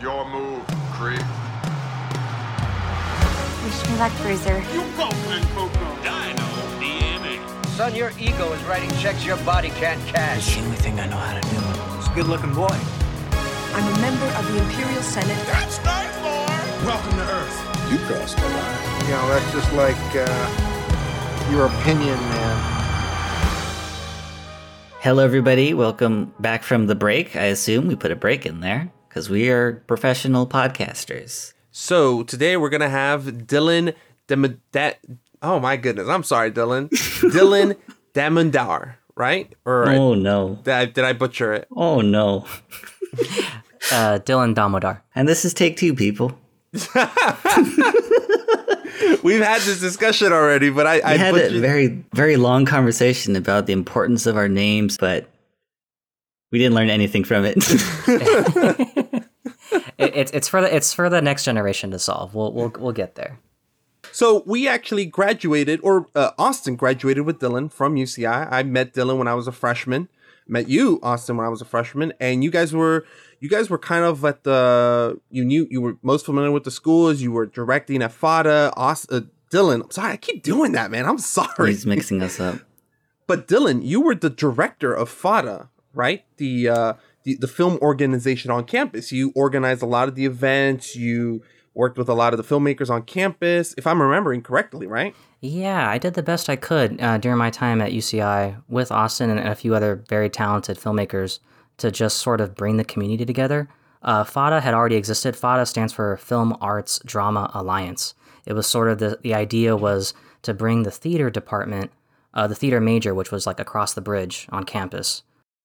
Your move, creep. Wish me luck, Bruiser. You go, Glen Coco. Dino DNA. Son, your ego is writing checks your body can't cash. It's the only thing I know how to do. It's a good looking boy. I'm a member of the Imperial Senate. That's nice, boy. Welcome to Earth. You crossed the line. You know, that's just like uh, your opinion, man. Hello, everybody. Welcome back from the break. I assume we put a break in there because we are professional podcasters. So today we're gonna have Dylan Dem- Oh my goodness, I'm sorry, Dylan. Dylan Damandar, right? Or Oh, no. did I, did I butcher it? Oh, no. Uh, Dylan Damodar. And this is take two, people. We've had this discussion already, but I, I had a very, very long conversation about the importance of our names, but we didn't learn anything from it. It, it's it's for the it's for the next generation to solve. We'll we'll we'll get there. So we actually graduated, or uh, Austin graduated with Dylan from UCI. I met Dylan when I was a freshman. Met you, Austin, when I was a freshman, and you guys were you guys were kind of at the you knew you were most familiar with the schools. You were directing at FADA. Austin, uh, Dylan, I'm sorry, I keep doing that, man. I'm sorry. He's mixing us up. But Dylan, you were the director of FADA, right? The uh, the, the film organization on campus. You organized a lot of the events. You worked with a lot of the filmmakers on campus, if I'm remembering correctly, right? Yeah, I did the best I could uh, during my time at UCI with Austin and a few other very talented filmmakers to just sort of bring the community together. Uh, FADA had already existed. FADA stands for Film Arts Drama Alliance. It was sort of the the idea was to bring the theater department, uh, the theater major, which was like across the bridge on campus,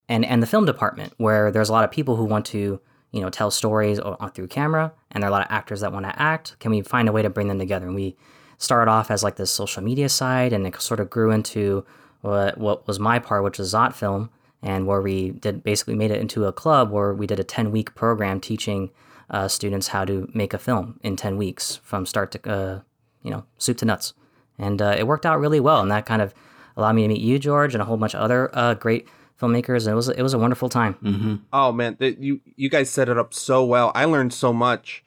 and and the film department where there's a lot of people who want to you know tell stories through camera and there are a lot of actors that want to act. Can we find a way to bring them together? And we started off as like this social media side and it sort of grew into what, what was my part which was zot film and where we did basically made it into a club where we did a 10 week program teaching uh, students how to make a film in 10 weeks from start to uh, you know soup to nuts. And uh, it worked out really well and that kind of allowed me to meet you george and a whole bunch of other uh, great filmmakers it was it was a wonderful time hmm Oh man, that you you guys set it up so well. I learned so much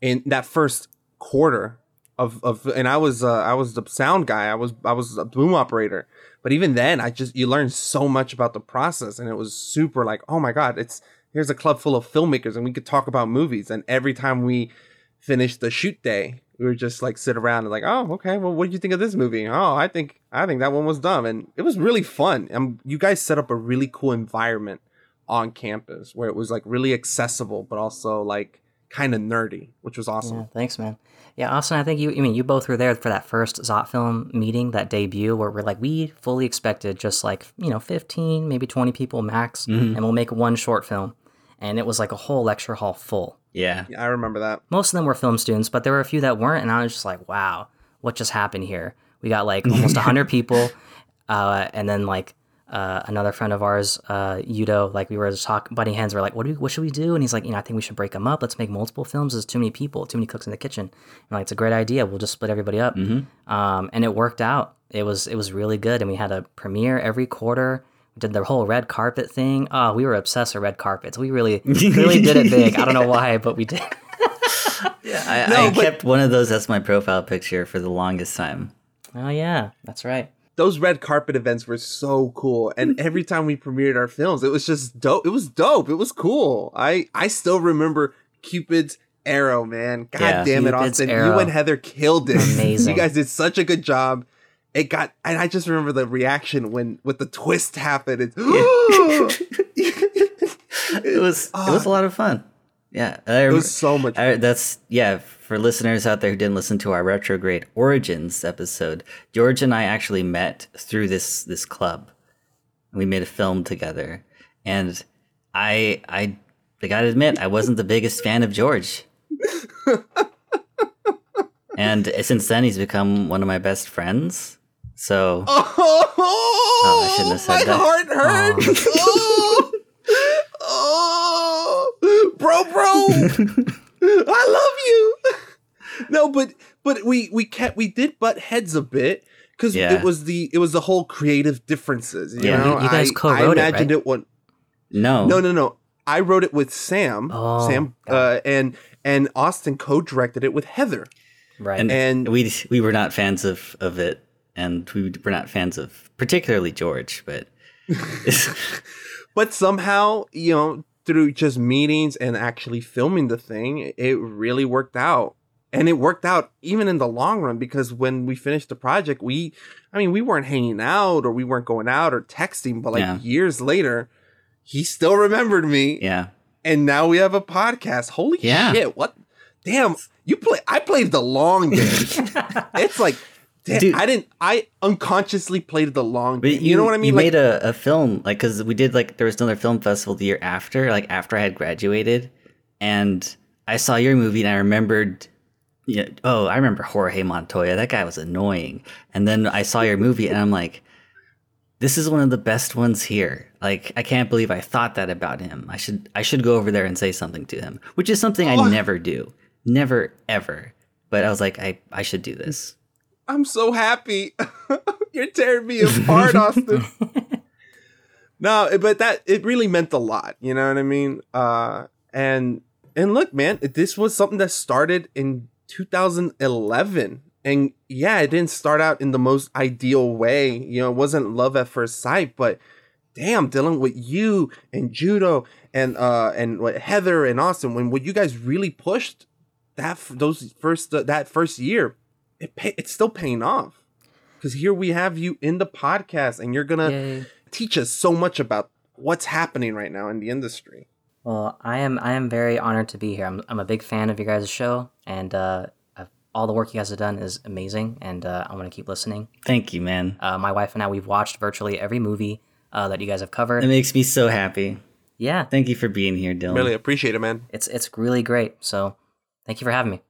in that first quarter of of, and I was uh, I was the sound guy. I was I was a boom operator. But even then, I just you learned so much about the process, and it was super like, oh my god, it's here's a club full of filmmakers, and we could talk about movies. And every time we finished the shoot day, we were just like sit around and like, oh, okay, well, what did you think of this movie? Oh, I think I think that one was dumb, and it was really fun. And you guys set up a really cool environment on campus where it was like really accessible, but also like kind of nerdy, which was awesome. Yeah, thanks, man. Yeah, Austin, I think you. I mean, you both were there for that first Zot film meeting, that debut, where we're like, we fully expected just like you know, fifteen, maybe twenty people max, mm-hmm. and we'll make one short film, and it was like a whole lecture hall full. Yeah. Yeah, I remember that. Most of them were film students, but there were a few that weren't, and I was just like, wow, what just happened here? We got like almost hundred people, uh, and then like. Uh, another friend of ours, uh, Yudo, like we were just talking, butting heads. We're like, what do we, what should we do? And he's like, you know, I think we should break them up. Let's make multiple films. There's too many people, too many cooks in the kitchen. And like, it's a great idea. We'll just split everybody up. Um, and it worked out. It was it was really good. And we had a premiere every quarter. We did the whole red carpet thing. Oh, we were obsessed with red carpets. We really really did it big. I don't know why, but we did. I, No, I but- kept one of those as my profile picture for the longest time. Oh yeah, that's right. Those red carpet events were so cool, and every time we premiered our films, it was just dope. It was dope. It was cool. I I still remember Cupid's arrow, man. God Yeah. damn it, Cupid's Austin! You and Heather killed it. Amazing. You guys did such a good job. It got, and I just remember the reaction when with the twist happened. It's, It was it was a ah. lot of fun. Yeah, I it was so much. I, that's yeah. For listeners out there who didn't listen to our retrograde origins episode, George and I actually met through this this club. We made a film together, and I I I gotta admit I wasn't the biggest fan of George. and since then, he's become one of my best friends. So Oh, I shouldn't have said my that. heart hurts. Oh, oh, bro, bro, I love you. No, but but we we kept we did butt heads a bit because Yeah. it was the it was the whole creative differences. You Yeah. know? You- you guys I- co-wrote it, I imagined right? it one. no, No, no, no. I wrote it with Sam, Oh, Sam, uh, and and Austin co-directed it with Heather. Right. and, And- we we were not fans of of it, and we were not fans of particularly George, but But somehow, you know, through just meetings and actually filming the thing, it really worked out. And it worked out even in the long run because when we finished the project, we, I mean, we weren't hanging out or we weren't going out or texting, but like Yeah. years later, he still remembered me. yeah, And now we have a podcast. Holy Yeah. shit. What? Damn. You play, I played the long game. it's like, damn, Dude. I didn't, I unconsciously played the long but game. You, know what I mean? You Like, made a, a film like because we did like there was another film festival the year after, like after I had graduated, and I saw your movie and I remembered. Yeah, oh, I remember Jorge Montoya. That guy was annoying. And then I saw your movie and I'm like, this is one of the best ones here. Like, I can't believe I thought that about him. I should I should go over there and say something to him, which is something Oh. I never do, never ever. But I was like, I I should do this. I'm so happy. You're tearing me apart, Austin. no, but that it really meant a lot. You know what I mean? Uh, and and look, man, this was something that started in 2011, and yeah, it didn't start out in the most ideal way. You know, it wasn't love at first sight, but damn, Dylan, with you and Judo and uh and what Heather and Austin, when what you guys really pushed that those first uh, that first year, it pay, it's still paying off because here we have you in the podcast, and you're gonna Yay. teach us so much about what's happening right now in the industry. Well, I am I am very honored to be here. I'm I'm a big fan of your guys' show, and uh, all the work you guys have done is amazing, and uh, I want to keep listening. Thank you, man. Uh, my wife and I we've watched virtually every movie uh, that you guys have covered. It makes me so happy. yeah, Thank you for being here, Dylan. Really appreciate it, man. it's it's really great. So, thank you for having me.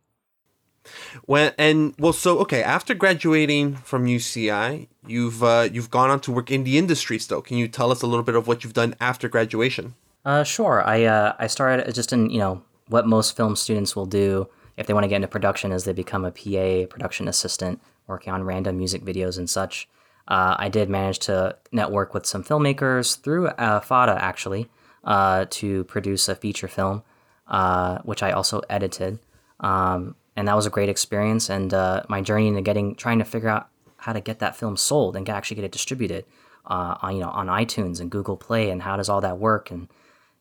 When and well, so okay, after graduating from UCI, you've uh, you've gone on to work in the industry. Still, can you tell us a little bit of what you've done after graduation? Uh, sure. I uh, I started just in you know what most film students will do if they want to get into production is they become a PA, production assistant, working on random music videos and such. Uh, I did manage to network with some filmmakers through uh, FADA actually uh, to produce a feature film, uh, which I also edited, um, and that was a great experience. And uh, my journey into getting trying to figure out how to get that film sold and actually get it distributed uh, on you know on iTunes and Google Play and how does all that work and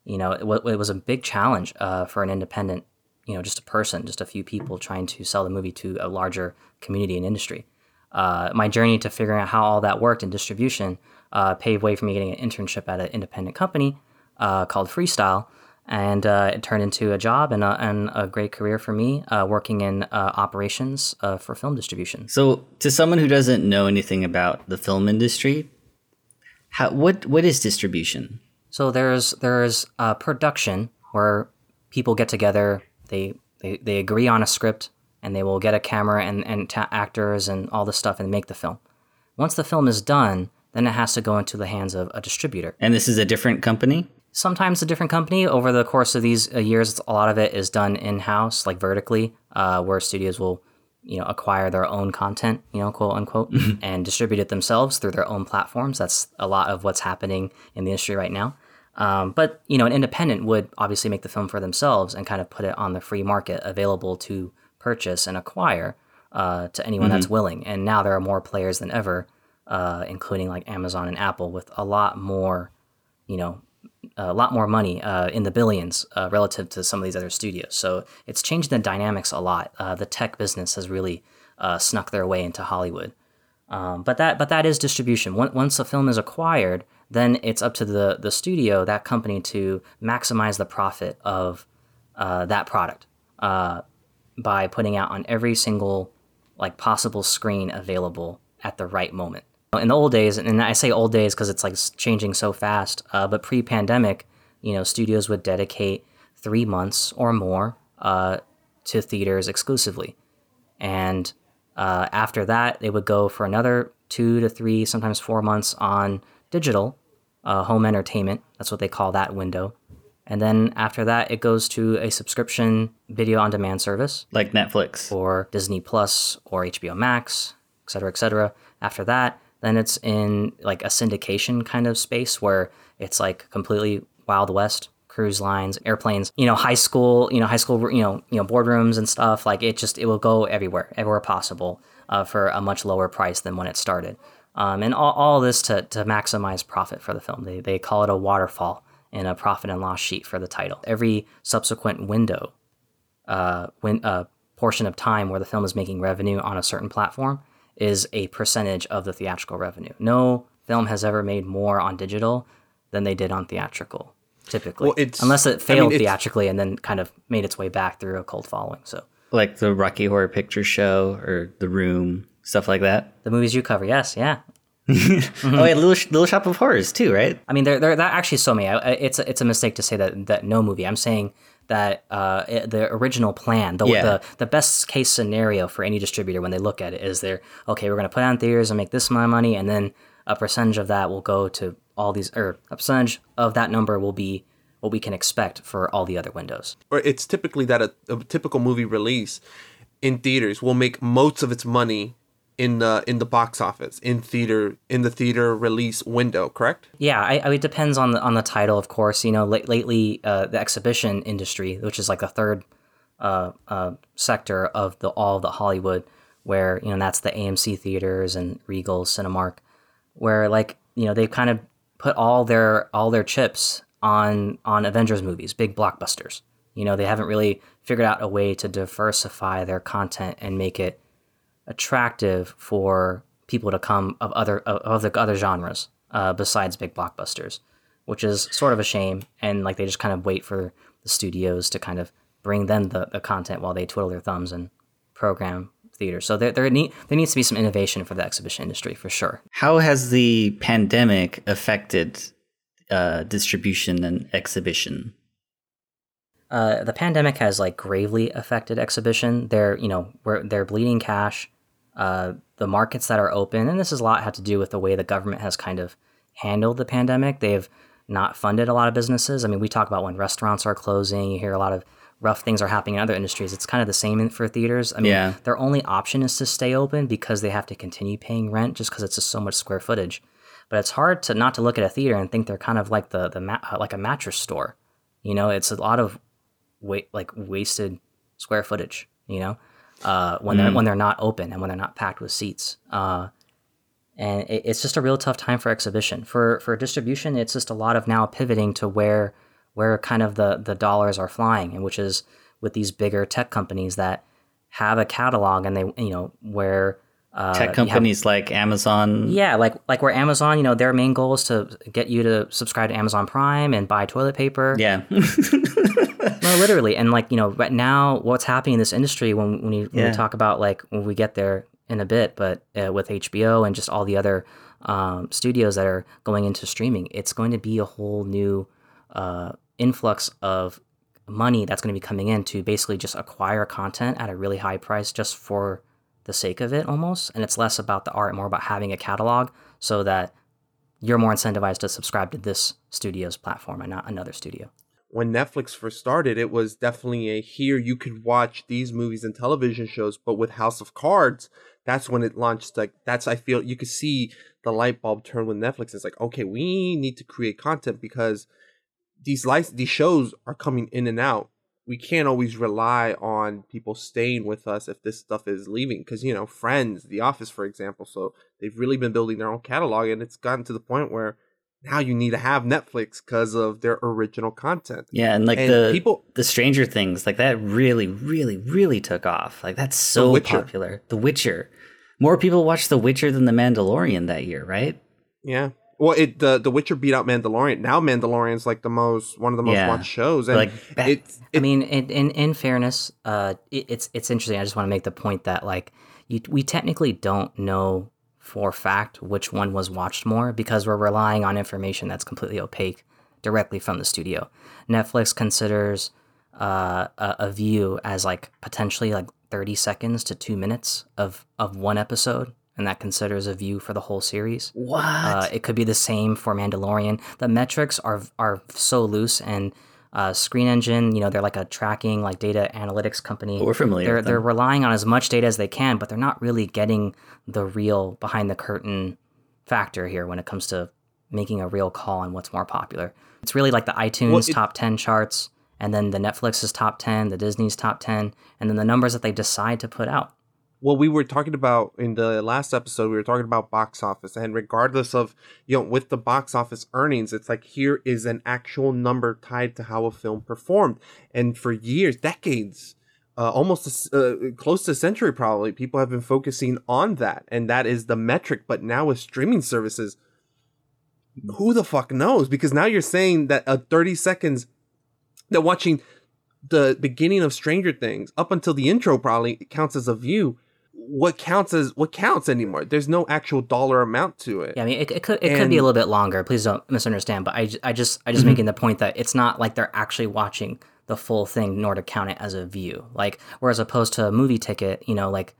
you know it, wa- it was a big challenge uh, for an independent you know just a person just a few people trying to sell the movie to a larger community and industry uh, my journey to figuring out how all that worked in distribution uh, paved way for me getting an internship at an independent company uh, called freestyle and uh, it turned into a job and a, and a great career for me uh, working in uh, operations uh, for film distribution So, to someone who doesn't know anything about the film industry, how what what is distribution? So there's there's uh, production where people get together, they, they they agree on a script, and they will get a camera and and ta- actors and all this stuff and make the film. Once the film is done, then it has to go into the hands of a distributor. And this is a different company. Sometimes a different company. Over the course of these uh, years, a lot of it is done in house, like vertically, uh, where studios will you know acquire their own content, you know, quote unquote, and distribute it themselves through their own platforms. That's a lot of what's happening in the industry right now. Um, but you know, an independent would obviously make the film for themselves and kind of put it on the free market, available to purchase and acquire uh, to anyone that's willing. And now there are more players than ever, uh, including like Amazon and Apple, with a lot more, you know, a lot more money uh, in the billions uh, relative to some of these other studios. So it's changed the dynamics a lot. Uh, the tech business has really uh, snuck their way into Hollywood. Um, but that but that is distribution. Once a film is acquired, then it's up to the the studio, that company, to maximize the profit of uh, that product uh, by putting out on every single like possible screen available at the right moment. In the old days, and I say old days because it's like changing so fast, uh, but pre-pandemic, you know, studios would dedicate three months or more uh, to theaters exclusively, and uh, after that, they would go for another two to three, sometimes four months on digital, uh, home entertainment. That's what they call that window. And then after that, it goes to a subscription video on demand service Like Netflix. or Disney Plus or HBO Max, et cetera, et cetera. After that, then it's in like a syndication kind of space where it's like completely Wild West, cruise lines, airplanes, you know, high school, you know, high school, you know, you know, boardrooms and stuff. Like it just it will go everywhere, everywhere possible, uh, for a much lower price than when it started. Um, and all, all this to, to maximize profit for the film. They, they call it a waterfall in a profit and loss sheet for the title. Every subsequent window, uh, when, uh, portion of time where the film is making revenue on a certain platform is a percentage of the theatrical revenue. No film has ever made more on digital than they did on theatrical, typically. Well, it's- Unless it mean, failed it's- theatrically and then kind of made its way back through a cult following. So Like the Rocky Horror Picture Show or The Room, stuff like that. the movies you cover, yes, yeah. Oh, yeah, Little, Little Shop of Horrors too, right? I mean, there, there, that actually so many. I- I- It's a, it's a mistake to say that that no movie. I'm saying that uh, the original plan, the, Yeah. the the best case scenario for any distributor when they look at it is they're okay. We're going to put on theaters and make this amount of money, and then a percentage of that will go to all these, or a percentage of that number will be what we can expect for all the other windows. or it's typically that a, a typical movie release in theaters will make most of its money in the in the box office in theater in the theater release window correct Yeah, I, I, it depends on the on the title, of course. You know, late, lately uh, the exhibition industry, which is like the third uh, uh, sector of the all of the Hollywood, where you know that's the AMC theaters and Regal, Cinemark, where like you know they've kind of put all their all their chips on on Avengers movies, big blockbusters. You know, they haven't really figured out a way to diversify their content and make it attractive for people to come of other of the other genres uh, besides big blockbusters, which is sort of a shame. And like they just kind of wait for the studios to kind of bring them the, the content while they twiddle their thumbs and program theater. So there there need there needs to be some innovation for the exhibition industry for sure. How has the pandemic affected uh, distribution and exhibition? uh, the pandemic has like gravely affected exhibition. They're you know we're, they're bleeding cash. Uh, the markets that are open, and this is a lot had to do with the way the government has kind of handled the pandemic. They've not funded a lot of businesses. I mean, we talk about when restaurants are closing. You hear a lot of rough things are happening in other industries. It's kind of the same for theaters. I mean, Yeah. their only option is to stay open because they have to continue paying rent just because it's just so much square footage. But it's hard to not to look at a theater and think they're kind of like the the ma- uh, like a mattress store. You know, it's a lot of wait like wasted square footage you know uh, when they're when they're not open and when they're not packed with seats. Uh, and it, it's just a real tough time for exhibition. For for distribution it's just a lot of now pivoting to where where kind of the the dollars are flying and which is with these bigger tech companies that have a catalog and they you know where uh, Tech you have- companies like Amazon. yeah, like like where Amazon, you know, their main goal is to get you to subscribe to Amazon Prime and buy toilet paper. Yeah. No, literally. And like, you know, right now what's happening in this industry when when, you, when Yeah. we talk about like when we get there in a bit, but uh, with HBO and just all the other um, studios that are going into streaming, it's going to be a whole new uh, influx of money that's going to be coming in to basically just acquire content at a really high price just for the sake of it almost. And it's less about the art, more about having a catalog so that you're more incentivized to subscribe to this studio's platform and not another studio. when Netflix first started, it was definitely a here you could watch these movies and television shows, but with House of Cards, that's when it launched. Like that's I feel you could see the light bulb turn with Netflix. It's like okay, we need to create content because these lights, these shows are coming in and out. We can't always rely on people staying with us if this stuff is leaving. Because you know, Friends, The Office, for example. So they've really been building their own catalog, and it's gotten to the point where now you need to have Netflix because of their original content. Yeah, and like And the people- the Stranger Things, like that really, really, really took off. Like that's so Witcher. popular. The Witcher. More people watched The Witcher than The Mandalorian that year, right? Yeah. Well, it the The Witcher beat out Mandalorian. Now Mandalorian's like the most one of the most Yeah. watched shows, and Like, back- it's I mean, in in, in fairness, uh, it, it's it's interesting. I just want to make the point that like you, we technically don't know for fact which one was watched more because we're relying on information that's completely opaque directly from the studio. Netflix considers uh, a, a view as like potentially like thirty seconds to two minutes of of one episode, and that considers a view for the whole series. What? Uh, it could be the same for Mandalorian. The metrics are are so loose and uh, Screen Engine, you know, they're like a tracking, like data analytics company. We're familiar They're they're relying on as much data as they can, but they're not really getting the real behind the curtain factor here when it comes to making a real call on what's more popular. It's really like the iTunes Well, it- top 10 charts, and then the Netflix's top 10, the Disney's top 10, and then the numbers that they decide to put out. Well, we were talking about in the last episode, we were talking about box office, and regardless of you know, with the box office earnings, it's like here is an actual number tied to how a film performed, and for years, decades, uh, almost uh, close to a century, probably people have been focusing on that, and that is the metric. But now with streaming services, who the fuck knows? Because now you're saying that a 30 seconds that watching the beginning of Stranger Things up until the intro probably counts as a view. What counts as what counts anymore? There's no actual dollar amount to it. Yeah, I mean, it, it could it could be a little bit longer. Please don't misunderstand, but I, ju- I just I just making the point that it's not like they're actually watching the full thing nor to count it as a view. Like whereas opposed to a movie ticket, you know, like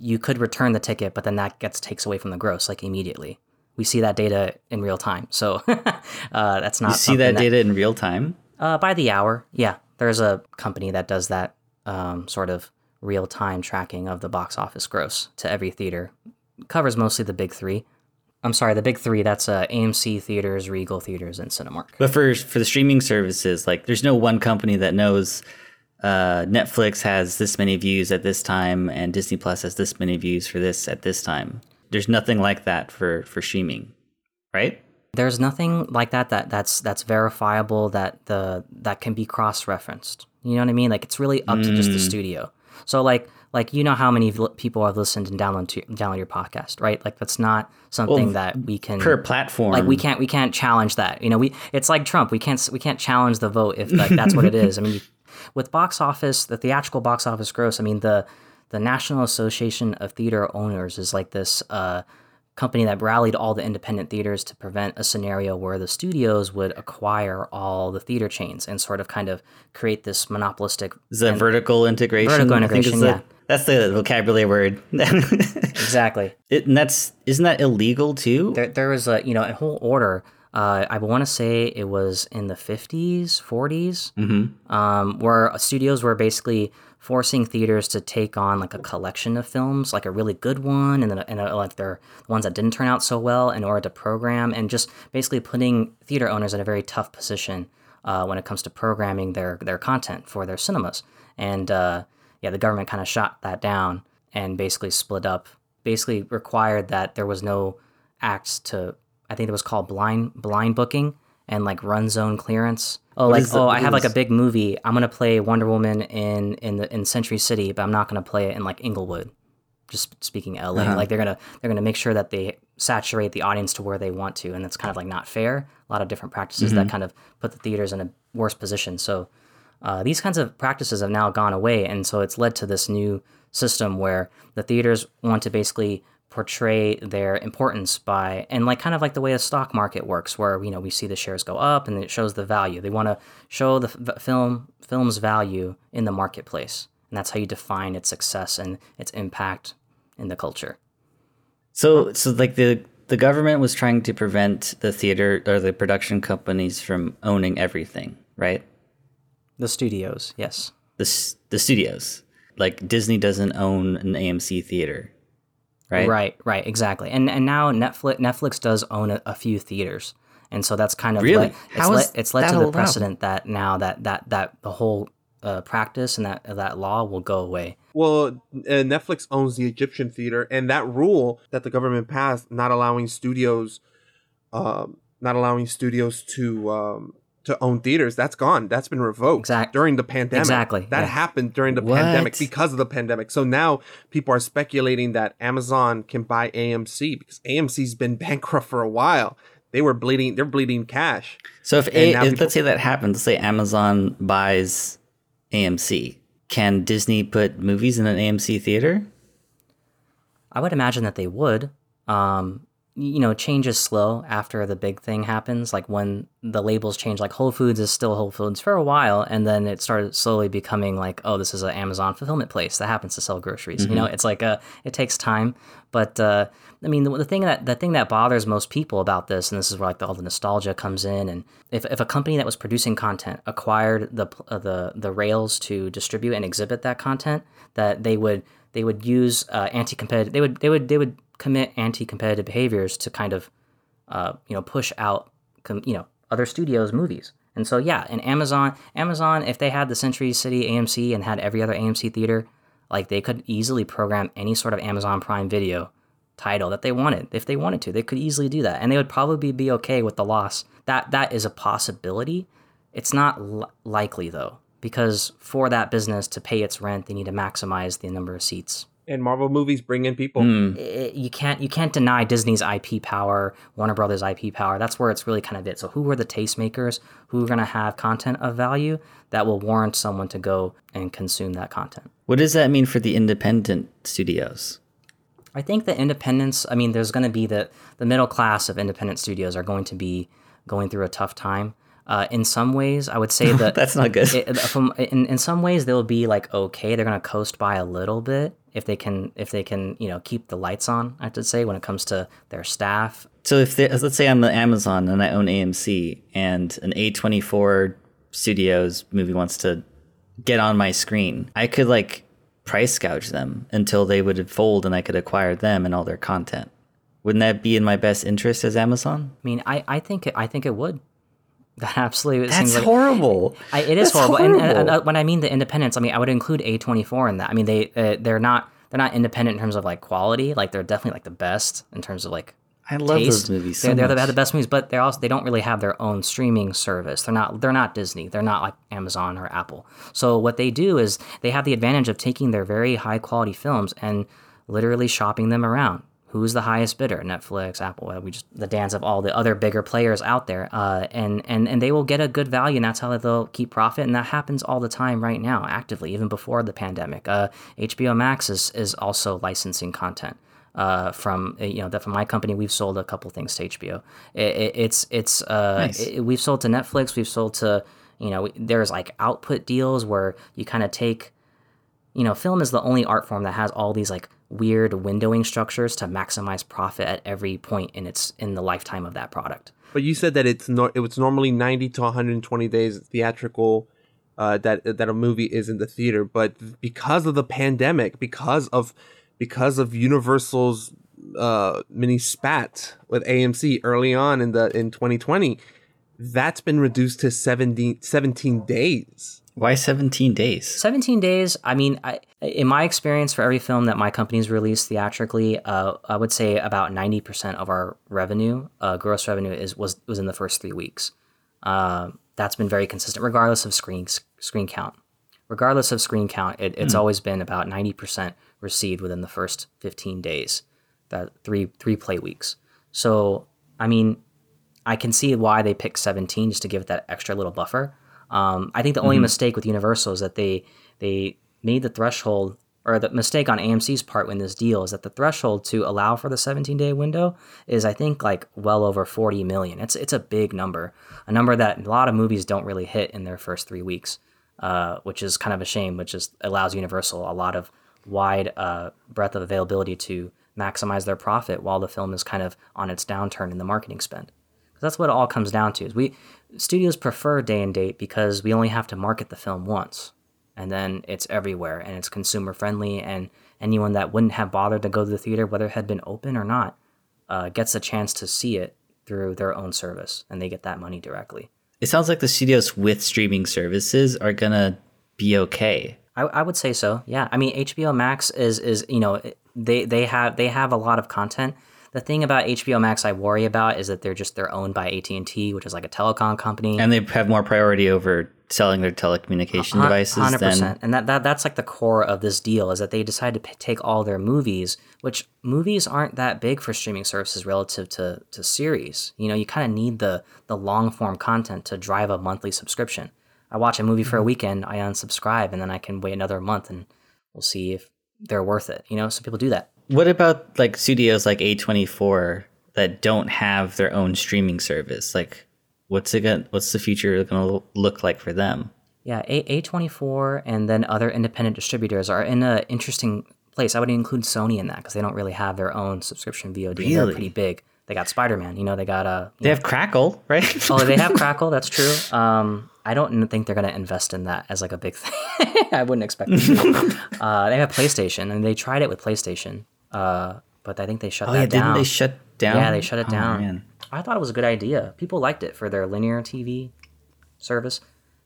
you could return the ticket, but then that gets takes away from the gross like immediately. We see that data in real time, so uh, that's not You see that something data in real time? uh, by the hour. Yeah, there's a company that does that um, sort of real time tracking of the box office gross to every theater. Covers mostly the big three. I'm sorry, the big three. That's uh, AMC theaters, Regal theaters, and Cinemark. But for for the streaming services, like there's no one company that knows uh, Netflix has this many views at this time and Disney Plus has this many views for this at this time. There's nothing like that for for streaming, right? There's nothing like that that that's that's verifiable that the that can be cross referenced. You know what I mean? Like it's really up to just the studio. So like like you know how many people have listened and download to, download your podcast, right? Like that's not something Well, that we can Per platform, like we can't we can't challenge that you know? We it's like trump we can't we can't challenge the vote if like that's what it is. I mean you, with box office the theatrical box office gross. I mean the the national association of theater owners is like this uh company that rallied all the independent theaters to prevent a scenario where the studios would acquire all the theater chains and sort of kind of create this monopolistic Is that vertical integration? Vertical I think is integration, the- yeah. That's the vocabulary word. exactly it, and that's isn't that illegal too? there, there was a you know a whole order uh, i want to say it was in the 50s 40s Mm-hmm. um, where studios were basically forcing theaters to take on like a collection of films like a really good one and then and uh, like their ones that didn't turn out so well in order to program and just basically putting theater owners in a very tough position uh, when it comes to programming their their content for their cinemas. And uh, yeah the government kind of shot that down and basically split up basically required that there was no acts to I think it was called blind blind booking and like run zone clearance. Oh, like oh, what I have like a big movie. I'm gonna play Wonder Woman in in the in Century City, but I'm not gonna play it in like Inglewood. Just speaking LA, Uh-huh. like they're gonna they're gonna make sure that they saturate the audience to where they want to, and that's kind of like not fair. A lot of different practices Mm-hmm. that kind of put the theaters in a worse position. So uh, these kinds of practices have now gone away, and so it's led to this new system where the theaters want to basically portray their importance by and like kind of like the way the stock market works where you know we see the shares go up and it shows the value. They want to show the f- film film's value in the marketplace and that's how you define its success and its impact in the culture. So, so like the the government was trying to prevent the theater or the production companies from owning everything, right? the studios yes. The the studios, like Disney doesn't own an AMC theater, right? right right exactly and and now netflix netflix does own a, a few theaters and so that's kind of Really? led, it's, How led, is it's led to the allowed? precedent that now that that that the whole uh, practice and that that law will go away Well, uh, Netflix owns the Egyptian theater, and that rule that the government passed, not allowing studios, um, not allowing studios to um, to own theaters, that's gone. That's been revoked Exact- during the pandemic. Exactly, that yeah. happened during the What? pandemic because of the pandemic. So now people are speculating that Amazon can buy AMC because AMC's been bankrupt for a while. They were bleeding. They're bleeding cash. So if, a, if people- let's say that happens, let's say Amazon buys AMC, can Disney put movies in an AMC theater? I would imagine that they would. Um, you know, change is slow after the big thing happens. Like when the labels change, like Whole Foods is still Whole Foods for a while, and then it started slowly becoming like, oh, this is an Amazon fulfillment place that happens to sell groceries. You know, it's like a, it takes time, but uh, I mean, the, the thing that the thing that bothers most people about this, and this is where like all the nostalgia comes in, and if, if a company that was producing content acquired the uh, the the rails to distribute and exhibit that content, that they would they would use uh, anti-competitive they would they would they would commit anti-competitive behaviors to kind of uh, you know, push out, com- you know, other studios' movies. And so, yeah, and Amazon, Amazon, if they had the Century City AMC and had every other AMC theater, like they could easily program any sort of Amazon Prime Video title that they wanted. If they wanted to, they could easily do that, and they would probably be okay with the loss. That that is a possibility. It's not l- likely though, because for that business to pay its rent, they need to maximize the number of seats. And Marvel movies bring in people. Hmm. It- you can't you can't deny Disney's IP power, Warner Brothers IP power. That's where it's really kind of it. So who are the tastemakers? Who are going to have content of value that will warrant someone to go and consume that content? What does that mean for the independent studios? I think the independents. I mean, there's going to be the the middle class of independent studios are going to be going through a tough time. Uh, in some ways, I would say that That's not good. it, from in, in some ways they'll be like okay they're gonna coast by a little bit if they can if they can you know keep the lights on i have to say when it comes to their staff So if they, let's say I'm the Amazon and I own AMC and an A24 Studios movie wants to get on my screen, I could like price gouge them until they would fold and I could acquire them and all their content. Wouldn't that be in my best interest as Amazon? i mean i i think it, i think it would that absolutely That's seems like horrible. I, it is That's horrible, And, and, horrible. uh, when I mean the independents, I mean I would include A24 in that. I mean they uh, they're not they're not independent in terms of like quality. Like they're definitely like the best in terms of like I love taste. those movies so they're, they're, the- they much. have the best movies, but they're also they don't really have their own streaming service. They're not they're not Disney. They're not like Amazon or Apple. So what they do is they have the advantage of taking their very high quality films and literally shopping them around. Who's the highest bidder? Netflix, Apple. uh, We just the dance of all the other bigger players out there, uh, and and and they will get a good value, and that's how they'll keep profit. And that happens all the time right now, actively, even before the pandemic. Uh, HBO Max is is also licensing content uh, from uh, you know that from my company we've sold a couple things to HBO. It, it, it's it's uh, Nice. it- we've sold to Netflix. We've sold to you know there's like output deals where you kind of take you know film is the only art form that has all these like weird windowing structures to maximize profit at every point in its in the lifetime of that product. But you said that it's no, it was normally 90 to 120 days theatrical uh, that that a movie is in the theater. But because of the pandemic, because of because of Universal's uh, mini spat with AMC early on in the in 2020, that's been reduced to 17, 17 days. Why 17 days? 17 days i mean I, in my experience for every film that my company's released theatrically uh, i would say about 90% of our revenue uh, gross revenue is was was in the first three weeks uh, that's been very consistent regardless of screen screen count regardless of screen count it, it's always been about 90% received within the first 15 days that three three play weeks so i mean I can see why they picked 17 just to give it that extra little buffer. Um, I think the only mistake with Universal is that they they made the threshold or the mistake on AMC's part when this deal is that the threshold to allow for the 17 day window is I think like well over 40 million. It's it's a big number, a number that a lot of movies don't really hit in their first three weeks, uh, which is kind of a shame. Which just allows Universal a lot of wide uh, breadth of availability to maximize their profit while the film is kind of on its downturn in the marketing spend. 'Cause that's what it all comes down to. Is we studios prefer day and date because we only have to market the film once, and then it's everywhere and it's consumer friendly, and anyone that wouldn't have bothered to go to the theater, whether it had been open or not, uh, gets a chance to see it through their own service, and they get that money directly. It sounds like the studios with streaming services are gonna be okay. I, I would say so. Yeah. I mean, HBO Max is is you know they they have they have a lot of content. The thing about HBO Max I worry about is that they're just they're owned by AT and T, which is like a telecom company. And they have more priority over selling their telecommunication devices Hundred than percent, and that, that that's like the core of this deal is that they decide to p- take all their movies, which movies aren't that big for streaming services relative to to series. You know, you kind of need the the long form content to drive a monthly subscription. I watch a movie for a mm-hmm. weekend, I unsubscribe, and then I can wait another month, and we'll see if they're worth it. You know, some people do that. What about like studios like A24 that don't have their own streaming service? Like what's it going what's the future going to look like for them? Yeah, A twenty four and then other independent distributors are in an interesting place. I would include Sony in that because they don't really have their own subscription VOD. They're Really? pretty big. They got Spider Man. You know, they got uh, They have Crackle, right? oh, they have Crackle. That's true. Um, I don't think they're gonna invest in that as like a big thing. I wouldn't expect them to. uh, they have PlayStation, and they tried it with PlayStation, uh, but I think they shut oh that yeah, down. didn't they shut down? Yeah, they shut it Oh, down. man. I thought it was a good idea. People liked it for their linear TV service.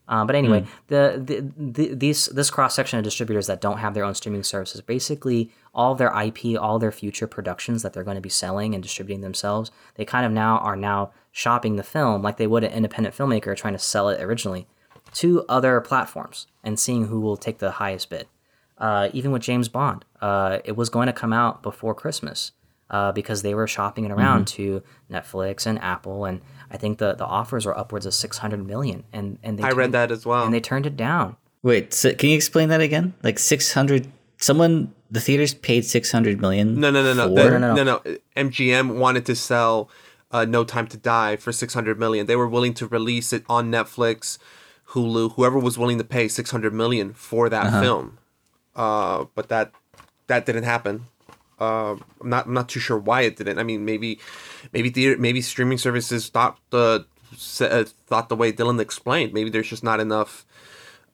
Uh, but anyway, the, the, the these this cross section of distributors that don't have their own streaming services, basically all their IP, all their future productions that they're going to be selling and distributing themselves, they kind of now are now shopping the film like they would an independent filmmaker trying to sell it originally to other platforms and seeing who will take the highest bid. Uh, even with James Bond, uh, it was going to come out before Christmas uh, because they were shopping it around to Netflix and Apple, and I think the, the offers were upwards of six hundred million, and and they I read that as well. and they turned it down. Wait, so can you explain that again? Like 600 someone the theaters paid 600 million? No, no, no, no. for- The- No, no, no, no. no. MGM wanted to sell uh, No Time to Die for 600 million. They were willing to release it on Netflix, Hulu, whoever was willing to pay 600 million for that Uh-huh. film. Uh, but that that didn't happen. Uh, I'm not I'm not too sure why it didn't. I mean, maybe maybe theater maybe streaming services thought the uh, thought the way Dylan explained. Maybe there's just not enough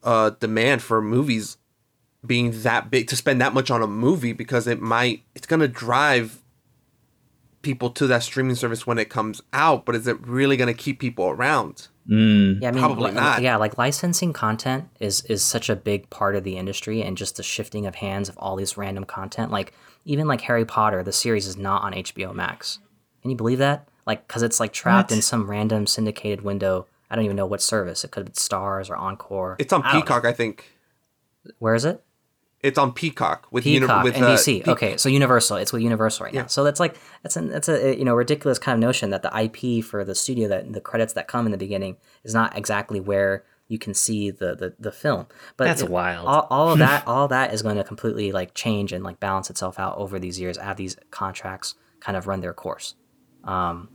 uh, demand for movies being that big to spend that much on a movie because it might it's gonna drive people to that streaming service when it comes out, but is it really gonna keep people around? Mm. Yeah, I mean, Probably li- not. Yeah, like licensing content is is such a big part of the industry, and just the shifting of hands of all this random content. Like even like Harry Potter, the series is not on HBO Max. Can you believe that? Like, because it's like trapped What? in some random syndicated window. I don't even know what service. It could be Starz or Encore. It's on I. Peacock, I think. Where is it? It's on Peacock with uni- Peacock, with uh, NBC. Pe- okay, so Universal. It's with Universal right Yeah. now. So that's like that's an that's a you know ridiculous kind of notion that the IP for the studio that the credits that come in the beginning is not exactly where you can see the the, the film. But That's it- wild. All, all of that all that is going to completely like change and like balance itself out over these years as these contracts kind of run their course. Um,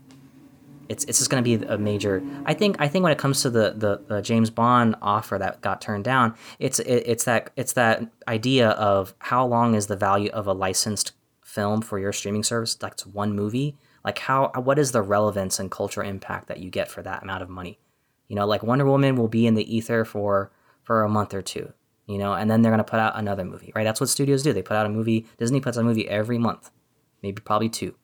it's it's just going to be a major. I think I think when it comes to the, the the James Bond offer that got turned down, it's it, it's that it's that idea of how long is the value of a licensed film for your streaming service? That's one movie. Like how what is the relevance and cultural impact that you get for that amount of money? You know, like Wonder Woman will be in the ether for for a month or two. You know, and then they're gonna put out another movie, right? That's what studios do. They put out a movie. Disney puts out a movie every month, maybe probably two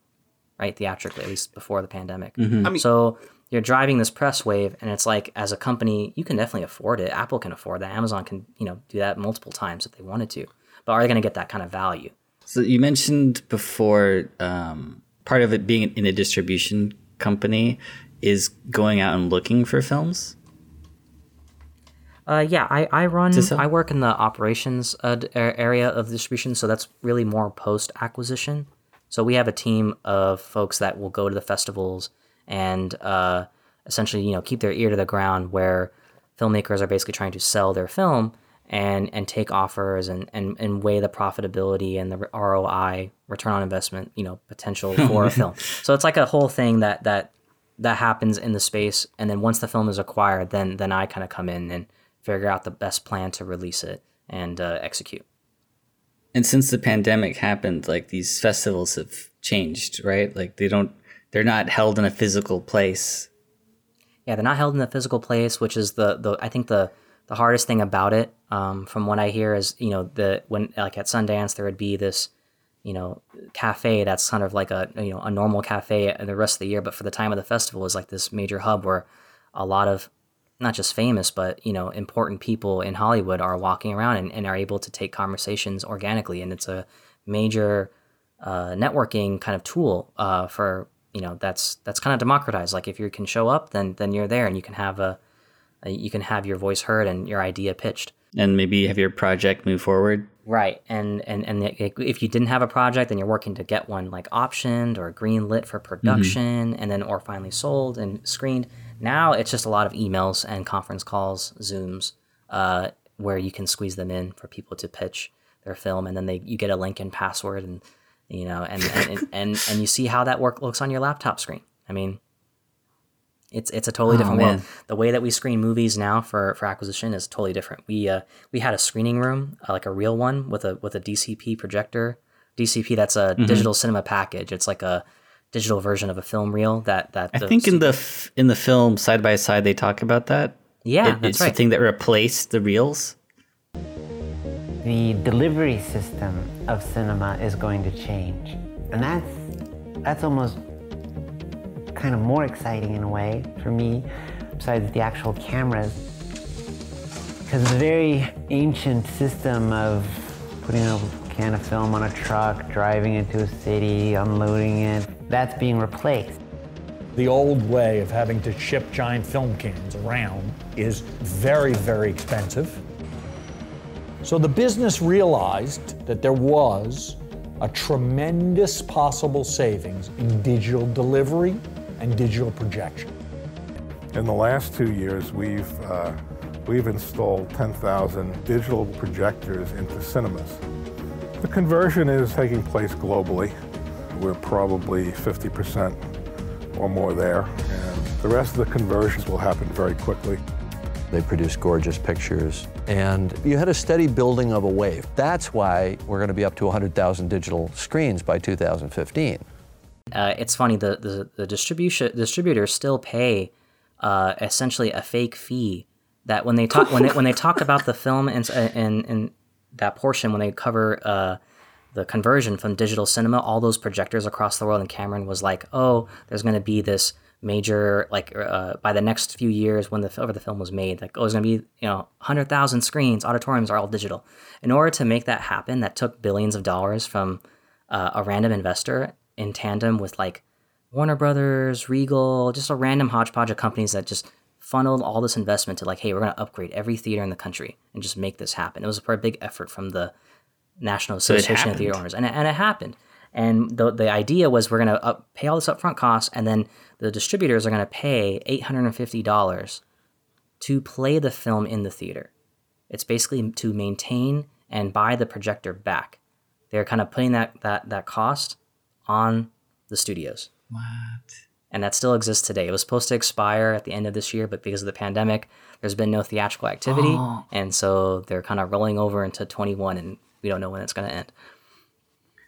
right? Theatrically, at least before the pandemic. I mean- so you're driving this press wave, and it's like, as a company, you can definitely afford it. Apple can afford that. Amazon can, you know, do that multiple times if they wanted to. But are they going to get that kind of value? So you mentioned before um, part of it being in a distribution company is going out and looking for films. Uh, yeah, I, I run, I work in the operations uh, area of distribution, so that's really more post acquisition. So we have a team of folks that will go to the festivals and uh, essentially, you know, keep their ear to the ground where filmmakers are basically trying to sell their film and and take offers and and, and weigh the profitability and the ROI, return on investment, you know, potential for a film. So it's like a whole thing that that that happens in the space, and then once the film is acquired, then then I kind of come in and figure out the best plan to release it and uh, execute. And since the pandemic happened, like these festivals have changed, right? Like they don't, they're not held in a physical place. Yeah, they're not held in a physical place, which is the the I think the the hardest thing about it. Um, from what I hear is you know the when like at Sundance there would be this you know cafe that's kind of like a you know a normal cafe the rest of the year, but for the time of the festival is like this major hub where a lot of not just famous but you know important people in Hollywood are walking around and, and are able to take conversations organically, and it's a major uh, networking kind of tool uh, for you know that's that's kind of democratized. Like if you can show up, then then you're there and you can have a, a you can have your voice heard and your idea pitched. And maybe have your project move forward. Right, and and and if you didn't have a project, then you're working to get one like optioned or green lit for production, and then or finally sold and screened. Now it's just a lot of emails and conference calls, Zooms, uh, where you can squeeze them in for people to pitch their film, and then they you get a link and password, and you know, and and and, and, and you see how that work looks on your laptop screen. I mean, it's it's a totally Oh, different man. world. The way that we screen movies now for, for acquisition is totally different. We uh, we had a screening room, uh, like a real one with a with a DCP projector. DCP that's a Mm-hmm. digital cinema package. It's like a digital version of a film reel that that I think in the f- in the film side by side they talk about that. yeah It- that's it's right. the thing that replaced the reels. the delivery system of cinema is going to change. And that's that's almost kind of more exciting in a way for me, besides the actual cameras. Because the very ancient system of putting a can of film on a truck, driving into a city, unloading it, that's being replaced. The old way of having to ship giant film cans around is very, very expensive. So the business realized that there was a tremendous possible savings in digital delivery and digital projection. In the last two years, we've, uh, we've installed 10,000 digital projectors into cinemas. The conversion is taking place globally. We're probably 50% or more there, and the rest of the conversions will happen very quickly. They produce gorgeous pictures, and you had a steady building of a wave. That's why we're going to be up to 100,000 digital screens by 2015. Uh, it's funny the the, the distribution distributors still pay uh, essentially a fake fee that when they talk when they when they talk about the film and and and that portion when they cover uh, the conversion from digital cinema, all those projectors across the world, and Cameron was like, "Oh, there's going to be this major like uh, by the next few years when the over the film was made, like oh, there's going to be you know hundred thousand screens, auditoriums are all digital." In order to make that happen, that took billions of dollars from uh, a random investor in tandem with like Warner Brothers, Regal, just a random hodgepodge of companies that just funneled all this investment to like, hey, we're going to upgrade every theater in the country and just make this happen. It was a pretty big effort from the National Association of Theater Owners, and it, and it happened. And the the idea was we're going to pay all this upfront costs, and then the distributors are going to pay eight hundred and fifty dollars to play the film in the theater. It's basically to maintain and buy the projector back. They're kind of putting that that that cost on the studios. What? And that still exists today. It was supposed to expire at the end of this year, but because of the pandemic, there's been no theatrical activity, Oh. and so they're kind of rolling over into 21, and we don't know when it's going to end.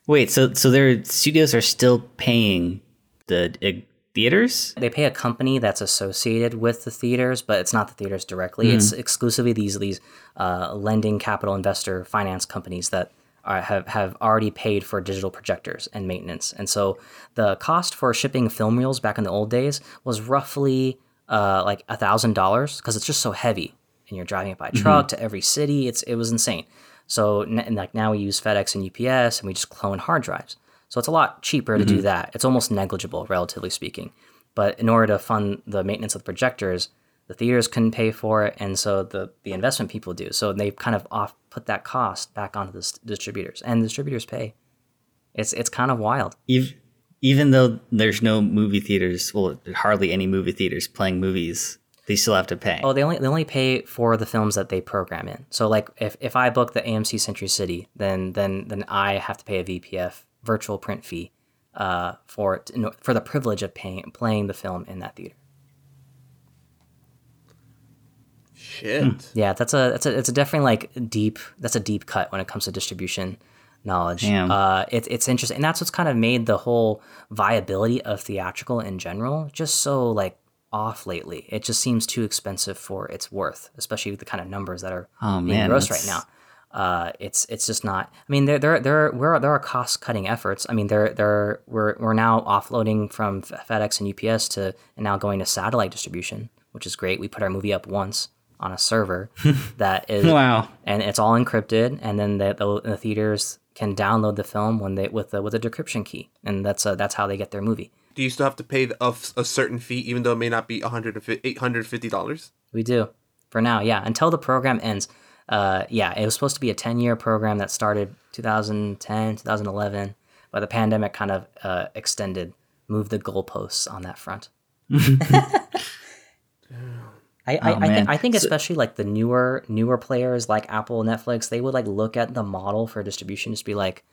Wait, so so their studios are still paying the uh, theaters? They pay a company that's associated with the theaters, but it's not the theaters directly. Mhm. It's exclusively these these uh, lending capital investor finance companies that have have already paid for digital projectors and maintenance. And so the cost for shipping film reels back in the old days was roughly uh, like a thousand dollars because it's just so heavy, and you're driving it by truck to every city. It's it was insane. So n- and like now we use FedEx and UPS, and we just clone hard drives. So it's a lot cheaper to do Mhm. that. It's almost negligible, relatively speaking. But in order to fund the maintenance of the projectors, the theaters couldn't pay for it, and so the the investment people do. So they kind of off put that cost back onto the distributors, and the distributors pay. It's it's kind of wild. Even even though there's no movie theaters, well, hardly any movie theaters playing movies, they still have to pay. Oh, they only they only pay for the films that they program in. So like if, if I book the AMC Century City, then then then I have to pay a VPF virtual print fee uh, for it for the privilege of paying playing the film in that theater. Shit. Yeah, that's a that's a it's a definitely like deep that's a deep cut when it comes to distribution knowledge. Uh, it, it's interesting, and that's what's kind of made the whole viability of theatrical in general just so like off lately. It just seems too expensive for its worth, especially with the kind of numbers that are Oh, being man, grossed right now. Uh, it's it's just not. I mean, there there there where there are cost cutting efforts. I mean, there there we're we're now offloading from FedEx and UPS to and now going to satellite distribution, which is great. We put our movie up once on a server that is Wow. and it's all encrypted, and then the, the, the theaters can download the film when they with the with a decryption key, and that's uh, that's how they get their movie. Do you still have to pay the, a, a certain fee, even though it may not be $850 $850? We do for now, yeah, until the program ends. Uh, yeah, it was supposed to be a 10 year program that started 2010, 2011, but the pandemic kind of uh, extended, moved the goalposts on that front. I, I, Oh, I, think, I think So- especially like the newer newer players like Apple, Netflix, they would like look at the model for distribution, just be like,